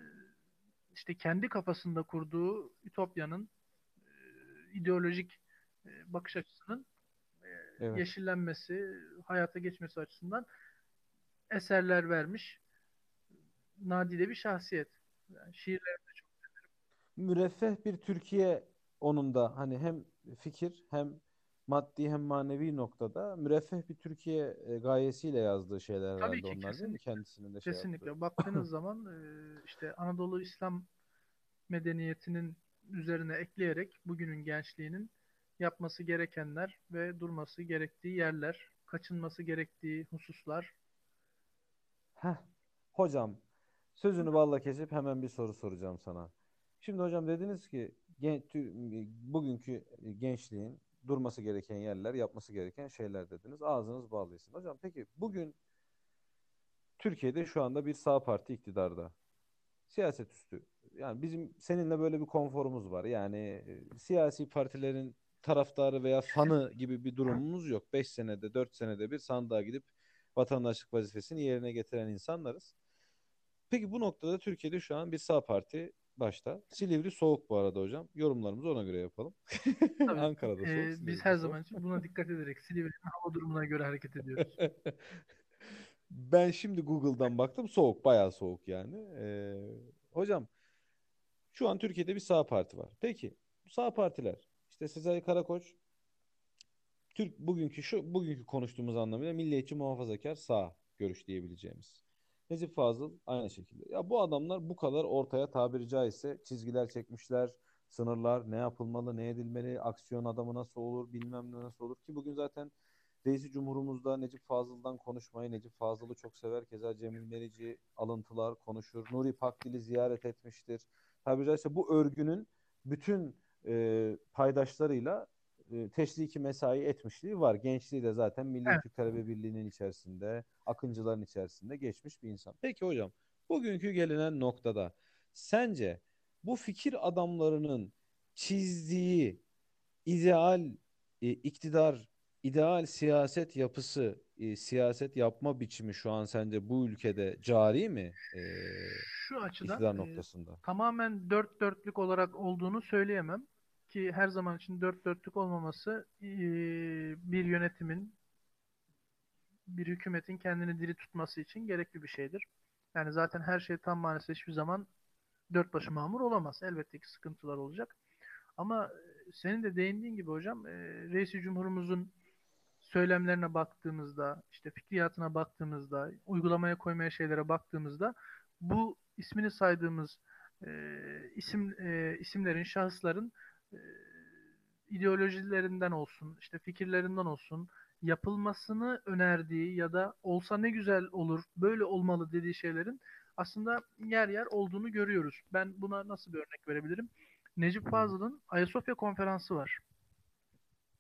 işte kendi kafasında kurduğu ütopyanın e, ideolojik e, bakış açısının e, Evet. yeşillenmesi, hayata geçmesi açısından eserler vermiş nadide bir şahsiyet. Yani şiirler Müreffeh bir Türkiye onun da hani hem fikir hem maddi hem manevi noktada müreffeh bir Türkiye e, gayesiyle yazdığı şeyler tabii herhalde ki onlar değil mi? kesinlikle Kendisinin de şey yaptığı. kesinlikle baktığınız zaman e, işte Anadolu İslam medeniyetinin üzerine ekleyerek bugünün gençliğinin yapması gerekenler ve durması gerektiği yerler, kaçınması gerektiği hususlar. Heh. Hocam sözünü balla kesip hemen bir soru soracağım sana. Şimdi hocam dediniz ki gen- tü- bugünkü gençliğin durması gereken yerler, yapması gereken şeyler dediniz. Ağzınız bağlısın. Hocam peki bugün Türkiye'de şu anda bir sağ parti iktidarda. Siyaset üstü. Yani bizim seninle böyle bir konforumuz var. Yani e, siyasi partilerin taraftarı veya fanı gibi bir durumumuz yok. 5 senede, 4 senede bir sandığa gidip vatandaşlık vazifesini yerine getiren insanlarız. Peki bu noktada Türkiye'de şu an bir sağ parti başta. Silivri soğuk bu arada hocam. Yorumlarımızı ona göre yapalım. Tabii Ankara'da soğuk, e, biz her soğuk. zaman için buna dikkat ederek Silivri'nin hava durumuna göre hareket ediyoruz. Ben şimdi Google'dan baktım soğuk, bayağı soğuk yani. Ee, hocam şu an Türkiye'de bir sağ parti var. Peki bu sağ partiler işte Sezai Karakoç Türk bugünkü şu bugünkü konuştuğumuz anlamıyla milliyetçi muhafazakar sağ görüş diyebileceğimiz. Necip Fazıl aynı şekilde. Ya bu adamlar bu kadar ortaya tabiri caizse çizgiler çekmişler. Sınırlar ne yapılmalı, ne edilmeli, aksiyon adamı nasıl olur, bilmem ne nasıl olur ki bugün zaten Reisi Cumhurumuzda Necip Fazıl'dan konuşmayı, Necip Fazıl'ı çok sever. Keza Cemil Merici alıntılar konuşur. Nuri Pakdil'i ziyaret etmiştir. Tabi caizse bu örgünün bütün e, paydaşlarıyla e, teşriki mesai etmişliği var. Gençliği de zaten Milli Evet. Türk Talebe Birliği'nin içerisinde, akıncıların içerisinde geçmiş bir insan. Peki hocam, bugünkü gelinen noktada sence bu fikir adamlarının çizdiği ideal e, iktidar, ideal siyaset yapısı, e, siyaset yapma biçimi şu an sence bu ülkede cari mi e, Şu açıdan iktidar e, noktasında? tamamen dört dörtlük olarak olduğunu söyleyemem. Ki her zaman için dört dörtlük olmaması e, bir yönetimin, bir hükümetin kendini diri tutması için gerekli bir şeydir. Yani zaten her şey tam manasıyla hiçbir zaman dört başı mamur olamaz. Elbette ki sıkıntılar olacak. Ama e, senin de değindiğin gibi hocam, e, Reis-i Cumhurumuzun söylemlerine baktığımızda, işte fikriyatına baktığımızda, uygulamaya koymaya şeylere baktığımızda bu ismini saydığımız e, isim e, isimlerin, şahısların e, ideolojilerinden olsun, işte fikirlerinden olsun, yapılmasını önerdiği ya da olsa ne güzel olur, böyle olmalı dediği şeylerin aslında yer yer olduğunu görüyoruz. Ben buna nasıl bir örnek verebilirim? Necip Fazıl'ın Ayasofya konferansı var.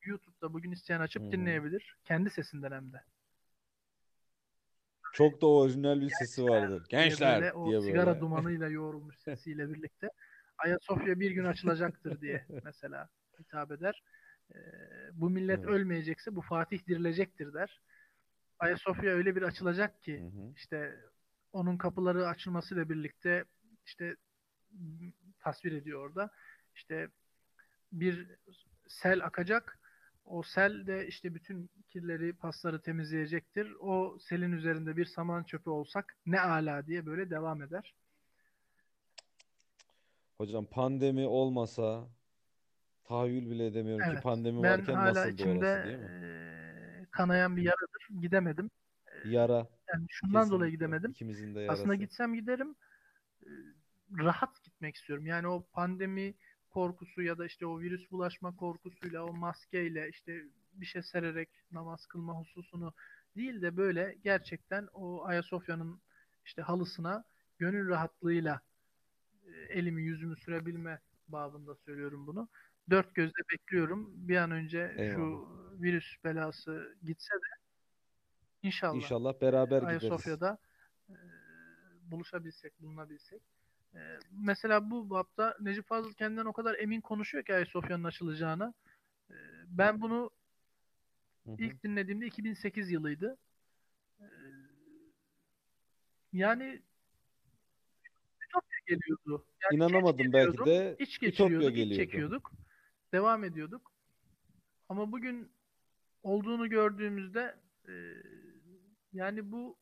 YouTube'da bugün isteyen açıp hı. dinleyebilir. Kendi sesinden hem de. Çok da orijinal bir sesi vardır. diye Gençler böyle o diye sigara böyle. dumanıyla yoğrulmuş sesiyle birlikte Ayasofya bir gün açılacaktır diye mesela hitap eder. Ee, bu millet Evet. ölmeyecekse bu Fatih dirilecektir der. Ayasofya öyle bir açılacak ki Hı hı. işte onun kapıları açılmasıyla birlikte işte tasvir ediyor orada. İşte bir sel akacak. O sel de işte bütün kirleri, pasları temizleyecektir. O selin üzerinde bir saman çöpü olsak ne ala diye böyle devam eder. Hocam pandemi olmasa tahayyül bile edemiyorum ki Evet. pandemi Ben varken hala nasıldı içimde orası değil mi? kanayan bir yaradır. Gidemedim. Yara Yani şundan dolayı kesinlikle. gidemedim. İkimizin de Aslında yarası. gitsem giderim. Rahat gitmek istiyorum. Yani o pandemi korkusu ya da işte o virüs bulaşma korkusuyla, o maskeyle işte bir şey sererek namaz kılma hususunu değil de böyle gerçekten o Ayasofya'nın işte halısına gönül rahatlığıyla e, elimi yüzümü sürebilme babında söylüyorum bunu. Dört gözle bekliyorum. Bir an önce şu Eyvallah. virüs belası gitse de inşallah İnşallah beraber gideriz. Ayasofya'da e, buluşabilsek, bulunabilsek. E, mesela bu bapta Necip Fazıl kendinden o kadar emin konuşuyor ki Ayasofya'nın açılacağına. E, ben bunu Hı hı. ilk dinlediğimde 2008 yılıydı. E, yani Ütopya geliyordu. Yani İnanamadım belki de iç Ütopya geliyordu. çekiyorduk. Devam ediyorduk. Ama bugün olduğunu gördüğümüzde e, yani bu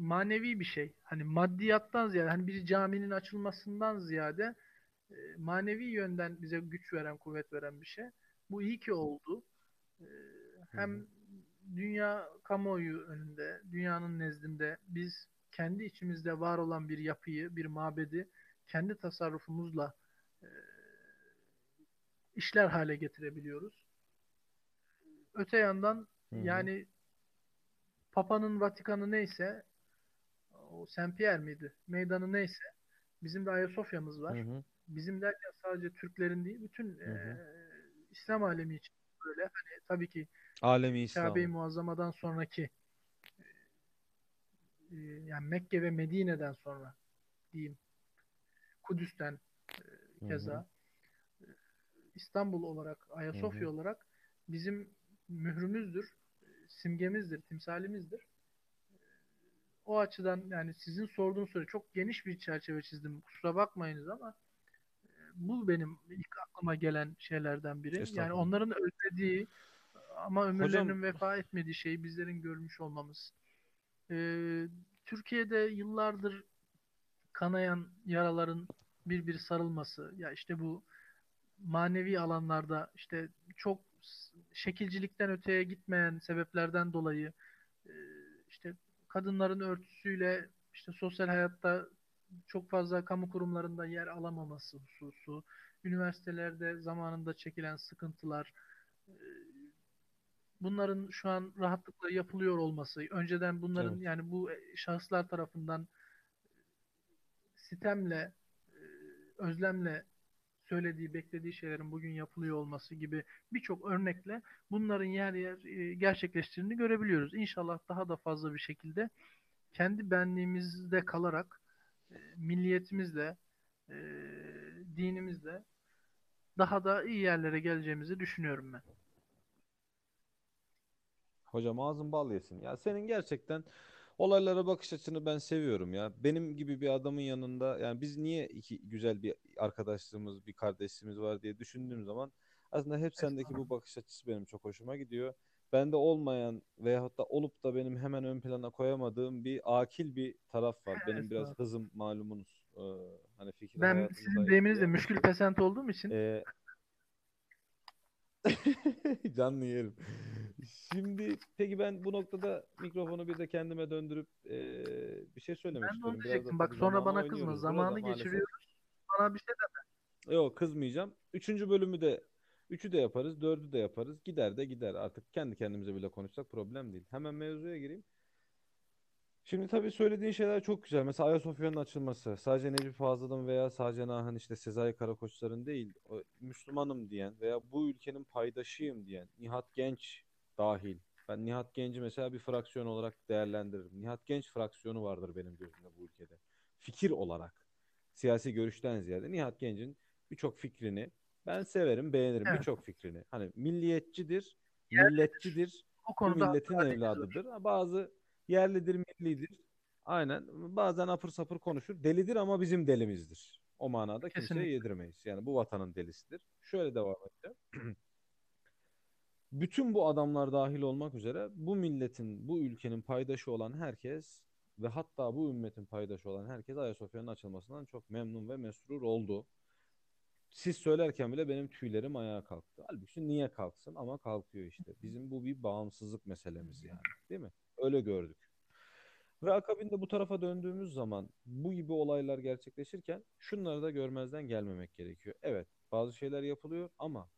manevi bir şey. Hani maddiyattan ziyade hani bir caminin açılmasından ziyade e, manevi yönden bize güç veren, kuvvet veren bir şey. Bu iyi ki oldu. E, hem dünya kamuoyu önünde, dünyanın nezdinde biz kendi içimizde var olan bir yapıyı, bir mabedi kendi tasarrufumuzla e, işler hale getirebiliyoruz. Öte yandan Hı hı. yani Papa'nın Vatikan'ı neyse o Saint Pierre miydi? Meydanı neyse bizim de Ayasofya'mız var. Hı hı. Bizim derken sadece Türklerin değil bütün Hı hı. e, İslam alemi için böyle. Hani tabii ki Alemi Kabe-i İslam. Muazzama'dan sonraki e, yani Mekke ve Medine'den sonra diyeyim Kudüs'ten e, Hı hı. keza e, İstanbul olarak, Ayasofya Hı hı. olarak bizim mührümüzdür, simgemizdir, timsalimizdir. O açıdan yani sizin sorduğunuz soru çok geniş bir çerçeve çizdim. Kusura bakmayınız ama e, bu benim ilk aklıma gelen şeylerden biri. Yani onların özlediği ama ömürlerinin Hocam vefa etmediği şeyi bizlerin görmüş olmamız. Ee, Türkiye'de yıllardır kanayan yaraların bir bir sarılması, ya işte bu manevi alanlarda işte çok şekilcilikten öteye gitmeyen sebeplerden dolayı e, işte kadınların örtüsüyle işte sosyal hayatta çok fazla kamu kurumlarında yer alamaması hususu, üniversitelerde zamanında çekilen sıkıntılar, e, bunların şu an rahatlıkla yapılıyor olması, önceden bunların Evet. yani bu şahıslar tarafından sitemle, e, özlemle söylediği, beklediği şeylerin bugün yapılıyor olması gibi birçok örnekle bunların yer yer e, gerçekleştiğini görebiliyoruz. İnşallah daha da fazla bir şekilde kendi benliğimizde kalarak e, milliyetimizle, e, dinimizle daha da iyi yerlere geleceğimizi düşünüyorum ben. Hocam ağzın bal yesin. Ya senin gerçekten olaylara bakış açını ben seviyorum ya. Benim gibi bir adamın yanında yani biz niye iki güzel bir arkadaşlığımız, bir kardeşliğimiz var diye düşündüğüm zaman aslında hep sendeki bu bakış açısı benim çok hoşuma gidiyor. Bende olmayan veyahut da olup da benim hemen ön plana koyamadığım bir akil bir taraf var. Benim biraz hızım malumunuz. Ee, hani fikir Ben sizin deyiminizle müşkül pesent olduğum için Ee, Canlı yerim. Şimdi peki ben bu noktada mikrofonu bir de kendime döndürüp eee, bir şey söylemek ben istiyorum. Da diyecektim. Bak sonra bana kızma. Zamanı maalesef. geçiriyoruz. Bana bir şey de Yok kızmayacağım. Üçüncü bölümü de üçü de yaparız, dördü de yaparız. Gider de gider artık kendi kendimize bile konuşsak problem değil. Hemen mevzuya gireyim. Şimdi tabii söylediğin şeyler çok güzel. Mesela Ayasofya'nın açılması. Sadece Necip Fazıl'ın veya sadece Nahan işte Sezai Karakoçlar'ın değil. O, Müslümanım diyen veya bu ülkenin paydaşıyım diyen Nihat Genç dahil. Ben Nihat Genç'i mesela bir fraksiyon olarak değerlendiririm. Nihat Genç fraksiyonu vardır benim gözümde bu ülkede. Fikir olarak. Siyasi görüşten ziyade Nihat Genç'in birçok fikrini ben severim, beğenirim Evet. birçok fikrini. Hani milliyetçidir, Yerlidir. milletçidir, bu bu konuda milletin evladıdır. Ha, Bazı yerlidir, millidir. Aynen. Bazen apır sapır konuşur. Delidir ama bizim delimizdir. O manada kimseye Kesinlikle. yedirmeyiz. Yani bu vatanın delisidir. Şöyle devam edeceğim. Bütün bu adamlar dahil olmak üzere bu milletin, bu ülkenin paydaşı olan herkes ve hatta bu ümmetin paydaşı olan herkes Ayasofya'nın açılmasından çok memnun ve mesrur oldu. Siz söylerken bile benim tüylerim ayağa kalktı. Halbuki niye kalksın ama kalkıyor işte. Bizim bu bir bağımsızlık meselemiz yani. Değil mi? Öyle gördük. Ve akabinde bu tarafa döndüğümüz zaman bu gibi olaylar gerçekleşirken şunları da görmezden gelmemek gerekiyor. Evet, bazı şeyler yapılıyor ama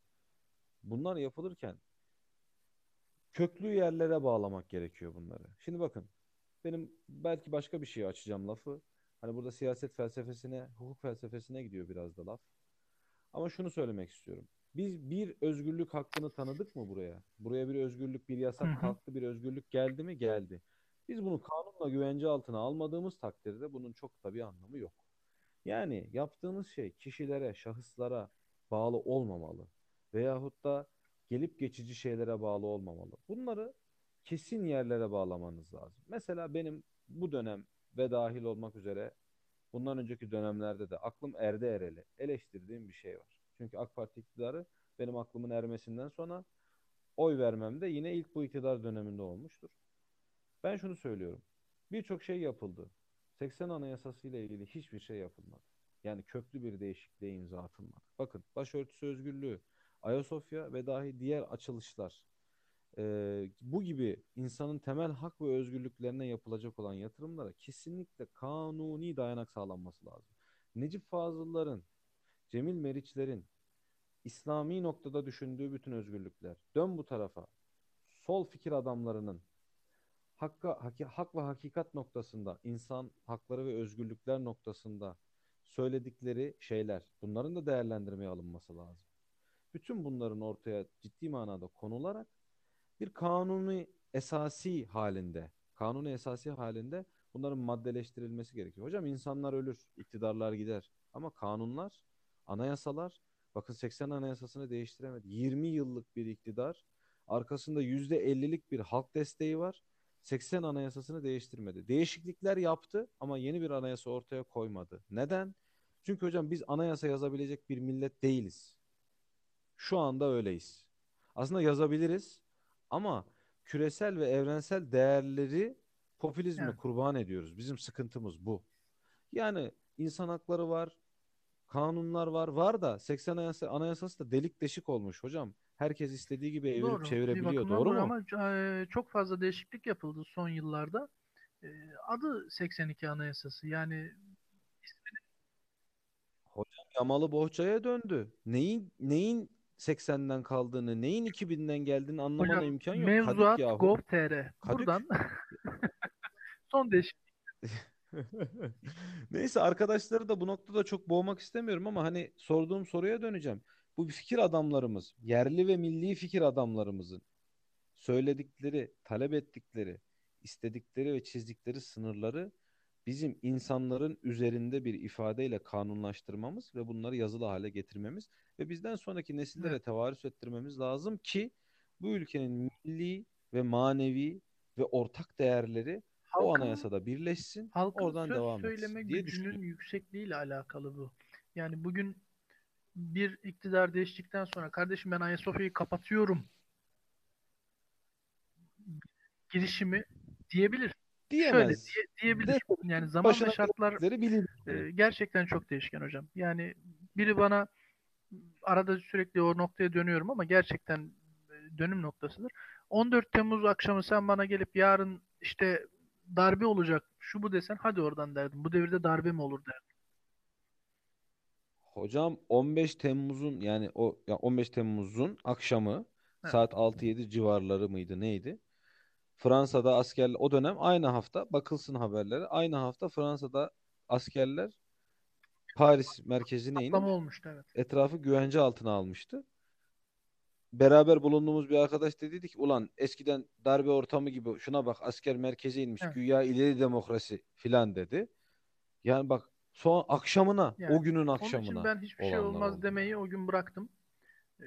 bunlar yapılırken köklü yerlere bağlamak gerekiyor bunları. Şimdi bakın, benim belki başka bir şeye açacağım lafı. Hani burada siyaset felsefesine, hukuk felsefesine gidiyor biraz da laf. Ama şunu söylemek istiyorum. Biz bir özgürlük hakkını tanıdık mı buraya? Buraya bir özgürlük, bir yasak hı. kalktı, bir özgürlük geldi mi? Geldi. Biz bunu kanunla güvence altına almadığımız takdirde bunun çok da bir anlamı yok. Yani yaptığınız şey kişilere, şahıslara bağlı olmamalı. Veyahut da gelip geçici şeylere bağlı olmamalı. Bunları kesin yerlere bağlamanız lazım. Mesela benim bu dönem ve dahil olmak üzere bundan önceki dönemlerde de aklım erde ereli eleştirdiğim bir şey var. Çünkü AK Parti iktidarı benim aklımın ermesinden sonra oy vermem de yine ilk bu iktidar döneminde olmuştur. Ben şunu söylüyorum. Birçok şey yapıldı. 80 Anayasası ile ilgili hiçbir şey yapılmadı. Yani köklü bir değişikliğe imza atılmadı. Bakın başörtüsü özgürlüğü, Ayasofya ve dahi diğer açılışlar, e, bu gibi insanın temel hak ve özgürlüklerine yapılacak olan yatırımlara kesinlikle kanuni dayanak sağlanması lazım. Necip Fazıl'ların, Cemil Meriç'lerin İslami noktada düşündüğü bütün özgürlükler, dön bu tarafa, sol fikir adamlarının hakka, haki- hak ve hakikat noktasında, insan hakları ve özgürlükler noktasında söyledikleri şeyler, bunların da değerlendirmeye alınması lazım. Bütün bunların ortaya ciddi manada konularak bir kanuni esasi halinde, kanuni esasi halinde bunların maddeleştirilmesi gerekiyor. Hocam insanlar ölür, iktidarlar gider ama kanunlar, anayasalar, bakın 80 anayasasını değiştiremedi. 20 yıllık bir iktidar, arkasında %50'lik bir halk desteği var. 80 anayasasını değiştirmedi. Değişiklikler yaptı ama yeni bir anayasa ortaya koymadı. Neden? Çünkü hocam biz anayasa yazabilecek bir millet değiliz. Şu anda öyleyiz. Aslında yazabiliriz ama küresel ve evrensel değerleri popülizme Evet. kurban ediyoruz. Bizim sıkıntımız bu. Yani insan hakları var, kanunlar var. Var da 80 anayasa, anayasası da delik deşik olmuş hocam. Herkes istediği gibi evirip Doğru. Çevirebiliyor. Doğru mu? ama çok fazla değişiklik yapıldı son yıllarda. Adı 82 Anayasası. Yani Hocam yamalı bohçaya döndü. Neyin neyin 80'den kaldığını, neyin 2000'den geldiğini anlamana Hocam imkan yok. mevzuat yahu. gov.tr. Buradan son değişik. Neyse arkadaşları da bu noktada çok boğmak istemiyorum ama hani sorduğum soruya döneceğim. Bu fikir adamlarımız, yerli ve milli fikir adamlarımızın söyledikleri, talep ettikleri, istedikleri ve çizdikleri sınırları bizim insanların üzerinde bir ifadeyle kanunlaştırmamız ve bunları yazılı hale getirmemiz ve bizden sonraki nesillere tevarüs ettirmemiz lazım ki bu ülkenin milli ve manevi ve ortak değerleri o Halkın, anayasada birleşsin, halkın oradan söz devam söyleme etsin diye gücünün yüksekliğiyle alakalı bu. Yani bugün bir iktidar değiştikten sonra kardeşim ben Ayasofya'yı kapatıyorum girişimi diyebilir. Şöyle Diyemez. diye, diyebilir. Dese Yani zaman ve şartlar e, gerçekten çok değişken hocam. Yani biri bana arada sürekli o noktaya dönüyorum ama gerçekten e, dönüm noktasıdır. 14 Temmuz akşamı sen bana gelip yarın işte darbe olacak şu bu desen hadi oradan derdim. Bu devirde darbe mi olur derdim. Hocam 15 Temmuz'un yani o ya 15 Temmuz'un akşamı Evet. saat 6-7 civarları mıydı neydi? Fransa'da askerler o dönem aynı hafta bakılsın haberlere aynı hafta Fransa'da askerler Paris merkezine inip Patlama olmuştu evet. etrafı güvence altına almıştı. Beraber bulunduğumuz bir arkadaş da dedi ki ulan eskiden darbe ortamı gibi şuna bak asker merkeze inmiş Evet. güya ileri demokrasi filan dedi. Yani bak son akşamına Yani o günün Onun için akşamına ben hiçbir şey olanlar olmaz oldu. demeyi o gün bıraktım. Ee,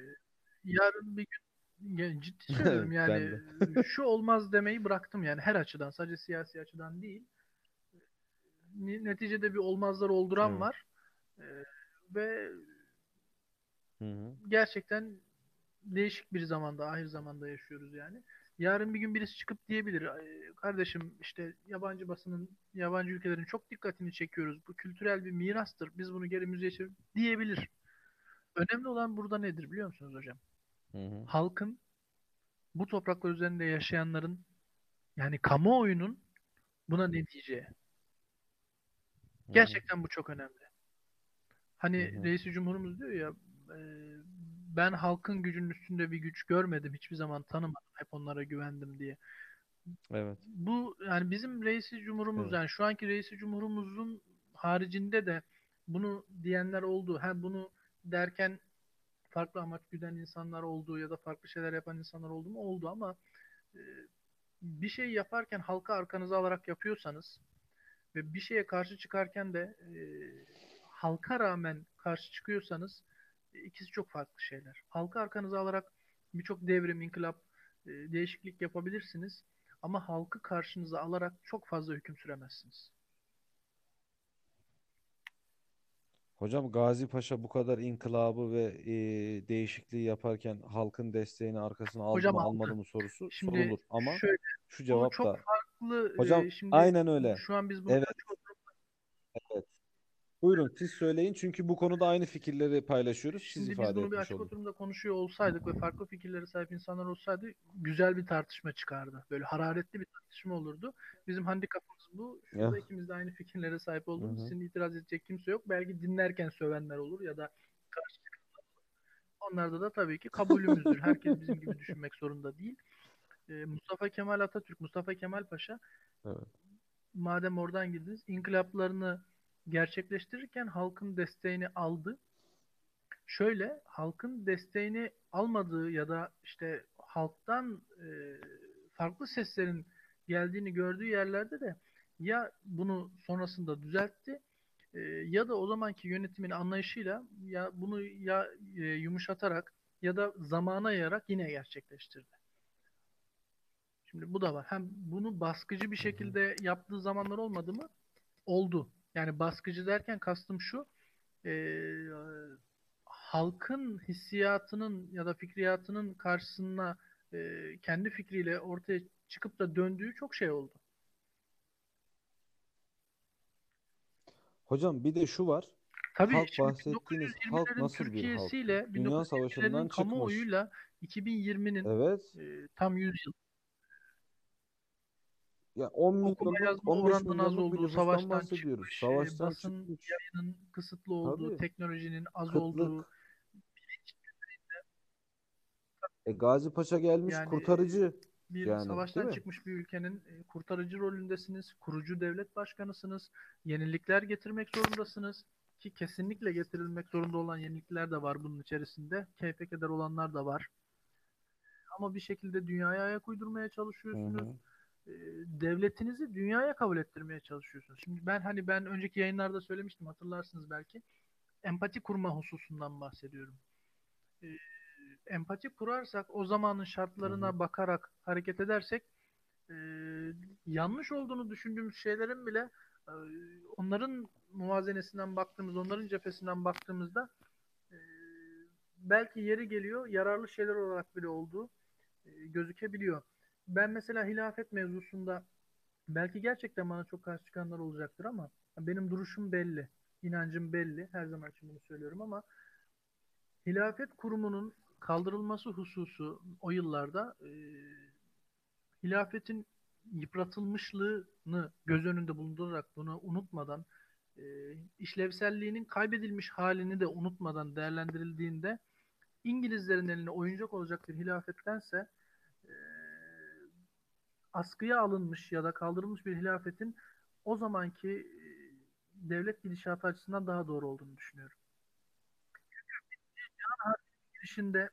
yarın bir gün ya ciddi söylüyorum yani şu olmaz demeyi bıraktım yani her açıdan sadece siyasi açıdan değil. Neticede bir olmazlar olduran Evet. var. Ee, ve Hı hı. gerçekten değişik bir zamanda, ahir zamanda yaşıyoruz yani. Yarın bir gün birisi çıkıp diyebilir, "Ay, kardeşim işte yabancı basının, yabancı ülkelerin çok dikkatini çekiyoruz. Bu kültürel bir mirastır. Biz bunu geri müzeye çevir diyebilir. Önemli olan burada nedir biliyor musunuz hocam? Hı hı. Halkın, bu topraklar üzerinde yaşayanların, yani kamuoyunun buna ne diyeceği. Gerçekten bu çok önemli. Hani Hı hı. Reis-i Cumhurumuz diyor ya e, ben halkın gücünün üstünde bir güç görmedim. Hiçbir zaman tanımadım. Hep onlara güvendim diye. Evet. Bu yani bizim Reis-i Cumhurumuz Evet. yani şu anki Reis-i Cumhurumuzun haricinde de bunu diyenler oldu. Ha bunu derken farklı amaç güden insanlar oldu ya da farklı şeyler yapan insanlar oldu mu? Oldu ama e, bir şey yaparken halka arkanıza alarak yapıyorsanız ve bir şeye karşı çıkarken de e, halka rağmen karşı çıkıyorsanız e, ikisi çok farklı şeyler. Halka arkanıza alarak birçok devrim, inkılap, değişiklik yapabilirsiniz ama halkı karşınıza alarak çok fazla hüküm süremezsiniz. Hocam Gazi Paşa bu kadar inkılabı ve e, değişikliği yaparken halkın desteğini arkasına aldı Hocam mı aldı. almadı mı sorusu Şimdi sorulur. Ama şöyle şu cevap çok da farklı hocam e, şimdi aynen öyle. şu an biz bunu evet. Buyurun siz söyleyin çünkü bu konuda aynı fikirleri paylaşıyoruz. Siz Şimdi biz ifade bunu bir açık olun. oturumda konuşuyor olsaydık ve farklı fikirlere sahip insanlar olsaydı güzel bir tartışma çıkardı. Böyle hararetli bir tartışma olurdu. Bizim handikapımız bu. Şurada Ya. ikimiz de aynı fikirlere sahip olduğumuz. Sizin itiraz edecek kimse yok. Belki dinlerken sövenler olur ya da karşı. Onlarda da tabii ki kabulümüzdür. Herkes bizim gibi düşünmek zorunda değil. Ee, Mustafa Kemal Atatürk, Mustafa Kemal Paşa Evet. madem oradan girdiniz, inkılaplarını gerçekleştirirken halkın desteğini aldı. Şöyle halkın desteğini almadığı ya da işte halktan e, farklı seslerin geldiğini gördüğü yerlerde de ya bunu sonrasında düzeltti e, ya da o zamanki yönetimin anlayışıyla ya bunu ya e, yumuşatarak ya da zamana yayarak yine gerçekleştirdi. Şimdi bu da var. Hem bunu baskıcı bir şekilde yaptığı zamanlar olmadı mı? Oldu. Yani baskıcı derken kastım şu, e, halkın hissiyatının ya da fikriyatının karşısına e, kendi fikriyle ortaya çıkıp da döndüğü çok şey oldu. Hocam bir de şu var. Tabii Halk şimdi bahsettiğiniz halk 1920'lerin nasıl bir halk? Türkiye'siyle Dünya 1920'lerin Savaşı'ndan çıkmış. kamuoyuyla 2020'nin Evet. e, tam 100 yıl Ya 10 okuma milyonluk, yazma 15 oranının az milyonluk bir olduğu, nüfustan savaştan bahsediyoruz. çıkmış, e, Savaştan basın çıkmış. yayının kısıtlı olduğu, Tabii. teknolojinin az olduğu, Kıtlık. E, Gazi Paşa gelmiş Yani kurtarıcı. bir Yani, savaştan çıkmış bir ülkenin e, kurtarıcı rolündesiniz, kurucu devlet başkanısınız, yenilikler getirmek zorundasınız ki kesinlikle getirilmek zorunda olan yenilikler de var bunun içerisinde. Keyfe keder olanlar da var. Ama bir şekilde dünyaya ayak uydurmaya Hı çalışıyorsunuz. hı. E, devletinizi dünyaya kabul ettirmeye çalışıyorsunuz. Şimdi ben hani ben önceki yayınlarda söylemiştim hatırlarsınız belki. Empati kurma hususundan bahsediyorum. E, empati kurarsak o zamanın şartlarına Hı hı. bakarak hareket edersek e, yanlış olduğunu düşündüğümüz şeylerin bile e, onların muvazenesinden baktığımız, onların cephesinden baktığımızda e, belki yeri geliyor yararlı şeyler olarak bile olduğu e, gözükebiliyor. Ben mesela hilafet mevzusunda belki gerçekten bana çok karşı çıkanlar olacaktır ama benim duruşum belli, inancım belli. Her zaman için bunu söylüyorum ama hilafet kurumunun kaldırılması hususu o yıllarda e, hilafetin yıpratılmışlığını göz önünde bulundurarak bunu unutmadan e, işlevselliğinin kaybedilmiş halini de unutmadan değerlendirildiğinde İngilizlerin eline oyuncak olacak bir hilafettense askıya alınmış ya da kaldırılmış bir hilafetin o zamanki e, devlet gidişatı açısından daha doğru olduğunu düşünüyorum. Girişinde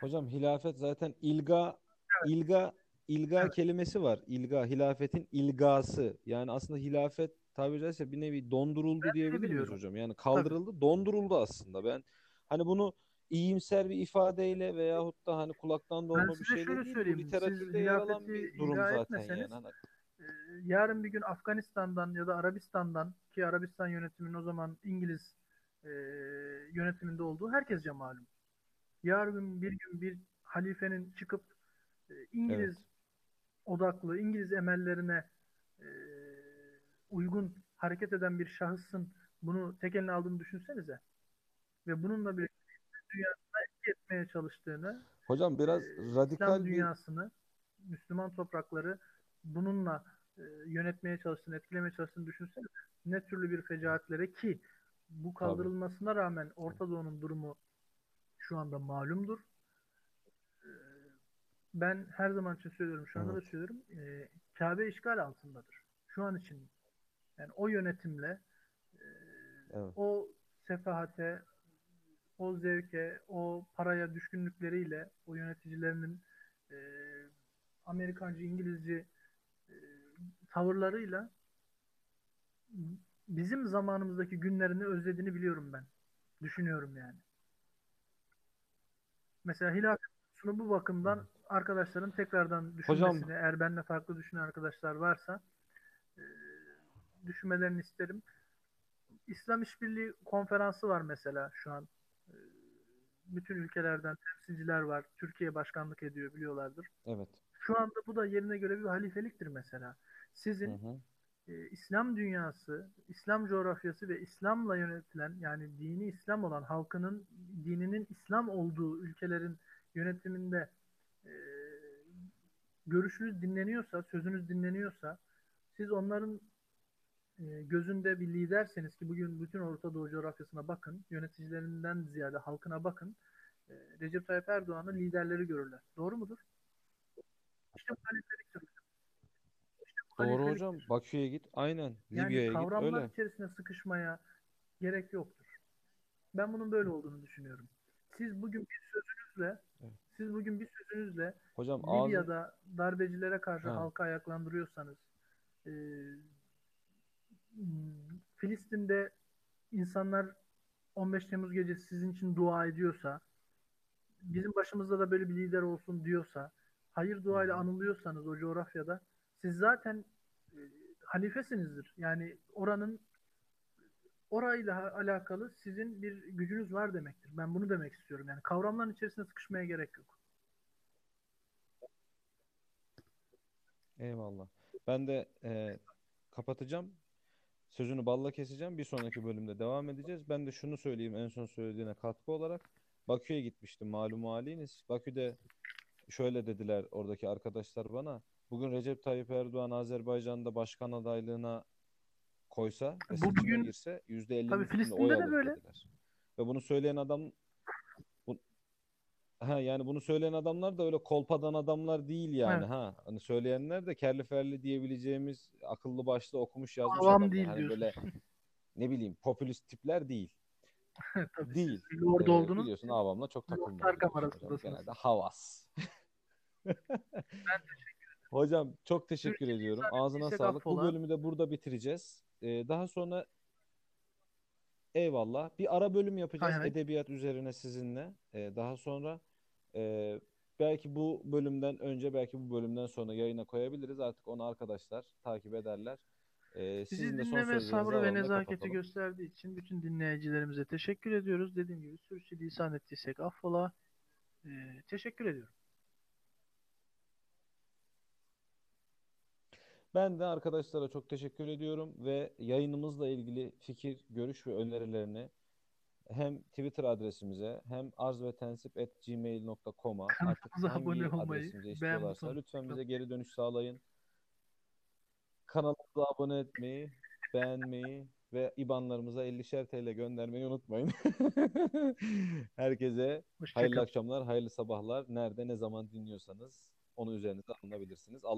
Hocam hilafet zaten ilga ilga ilga Evet. kelimesi var. İlga hilafetin ilgası. Yani aslında hilafet tabiri caizse bir nevi donduruldu Ben diyebilir miyiz hocam? Yani kaldırıldı, donduruldu aslında. Ben hani bunu iyimser bir ifadeyle veyahut da hani kulaktan dolma bir şöyle değil, söyleyeyim. bu Siz literatürde yer alan bir durum zaten yani. Hani Ee, yarın bir gün Afganistan'dan ya da Arabistan'dan ki Arabistan yönetiminin o zaman İngiliz e, yönetiminde olduğu herkesce malum. Yarın bir gün bir halifenin çıkıp e, İngiliz Evet. odaklı, İngiliz emellerine e, uygun hareket eden bir şahısın bunu tek eline aldığını düşünsenize. Ve bununla bir dünyasına etmeye çalıştığını hocam biraz e, radikal İslam bir dünyasını, Müslüman toprakları bununla e, yönetmeye çalıştığını, etkilemeye çalıştığını düşünsenize ne türlü bir fecaatlere ki bu kaldırılmasına rağmen Orta Doğu'nun durumu şu anda malumdur. E, Ben her zaman için söylüyorum, şu anda da Evet. söylüyorum, e, Kabe işgal altındadır. Şu an için. Yani o yönetimle e, evet. o sefahate, o zevke, o paraya düşkünlükleriyle o yöneticilerinin e, Amerikancı, İngilizci e, tavırlarıyla bizim zamanımızdaki günlerini özlediğini biliyorum ben. Düşünüyorum yani. Mesela hilafet konusunu bu bakımdan arkadaşların tekrardan Hocam- düşünmesini, eğer benimle farklı düşünen arkadaşlar varsa e, düşünmelerini isterim. İslam İşbirliği konferansı var mesela şu an. Bütün ülkelerden temsilciler var. Türkiye başkanlık ediyor biliyorlardır. Evet. Şu anda bu da yerine göre bir halifeliktir mesela. Sizin Hı hı. e, İslam dünyası, İslam coğrafyası ve İslam'la yönetilen yani dini İslam olan halkının dininin İslam olduğu ülkelerin yönetiminde e, görüşünüz dinleniyorsa, sözünüz dinleniyorsa siz onların gözünde bir liderseniz ki bugün bütün Orta Doğu coğrafyasına bakın, yöneticilerinden ziyade halkına bakın, e, Recep Tayyip Erdoğan'ı liderleri görürler. Doğru mudur? İşte bu Doğru hocam. Bakü'ye git. Aynen. Yani Libya'ya git. kavramlar içerisine sıkışmaya gerek yoktur. Ben bunun böyle olduğunu düşünüyorum. Siz bugün bir sözünüzle Evet. siz bugün bir sözünüzle Hocam ağzı Libya'da darbecilere karşı Ha. halkı ayaklandırıyorsanız e, Filistin'de insanlar 15 Temmuz gecesi sizin için dua ediyorsa bizim başımızda da böyle bir lider olsun diyorsa hayır duayla anılıyorsanız o coğrafyada siz zaten e, halifesinizdir. Yani oranın orayla alakalı sizin bir gücünüz var demektir. Ben bunu demek istiyorum. Yani kavramların içerisine sıkışmaya gerek yok. Eyvallah. Ben de e, kapatacağım. Sözünü balla keseceğim. Bir sonraki bölümde devam edeceğiz. Ben de şunu söyleyeyim en son söylediğine katkı olarak. Bakü'ye gitmiştim malum haliniz. Bakü'de şöyle dediler oradaki arkadaşlar bana. Bugün Recep Tayyip Erdoğan Azerbaycan'da başkan adaylığına koysa ve Bu bugün- girse %50'nin Tabii Filistin'de de böyle. dediler. Ve bunu söyleyen adam ha yani bunu söyleyen adamlar da öyle kolpadan adamlar değil yani Evet. ha. Hani söyleyenler de kerli ferli diyebileceğimiz akıllı başlı okumuş yazmış Avam adamlar. değil Hani diyorsun. böyle ne bileyim popülist tipler değil. Tabii Değil. Lord Ee, oldunuz. biliyorsun avamla çok Lordlar takılmıyoruz hocam. kamerasındasınız. Genelde havas. Hocam çok teşekkür ediyorum. Ağzına sağlık. Bu affola. bölümü de burada bitireceğiz. Ee, daha sonra eyvallah. Bir ara bölüm yapacağız Hay hay. edebiyat üzerine sizinle. Ee, daha sonra e, belki bu bölümden önce belki bu bölümden sonra yayına koyabiliriz. Artık onu arkadaşlar takip ederler. Ee, Bizi sizin de son dinleme sabrı ve nezaketi kapatalım. gösterdiği için bütün dinleyicilerimize teşekkür ediyoruz. Dediğim gibi sürçülisan ettiysek affola. Ee, teşekkür ediyorum. Ben de arkadaşlara çok teşekkür ediyorum ve yayınımızla ilgili fikir, görüş ve önerilerini hem Twitter adresimize hem arzvetensip@gmail.com'a artık hangi abone olmayı, adresimize istiyorlarsa lütfen bize geri dönüş sağlayın. Kanalımıza abone etmeyi, beğenmeyi ve IBAN'larımıza 50'şer TL göndermeyi unutmayın. Herkese Hoşça hayırlı kalın. akşamlar, hayırlı sabahlar. Nerede, ne zaman dinliyorsanız onu üzerinize alınabilirsiniz.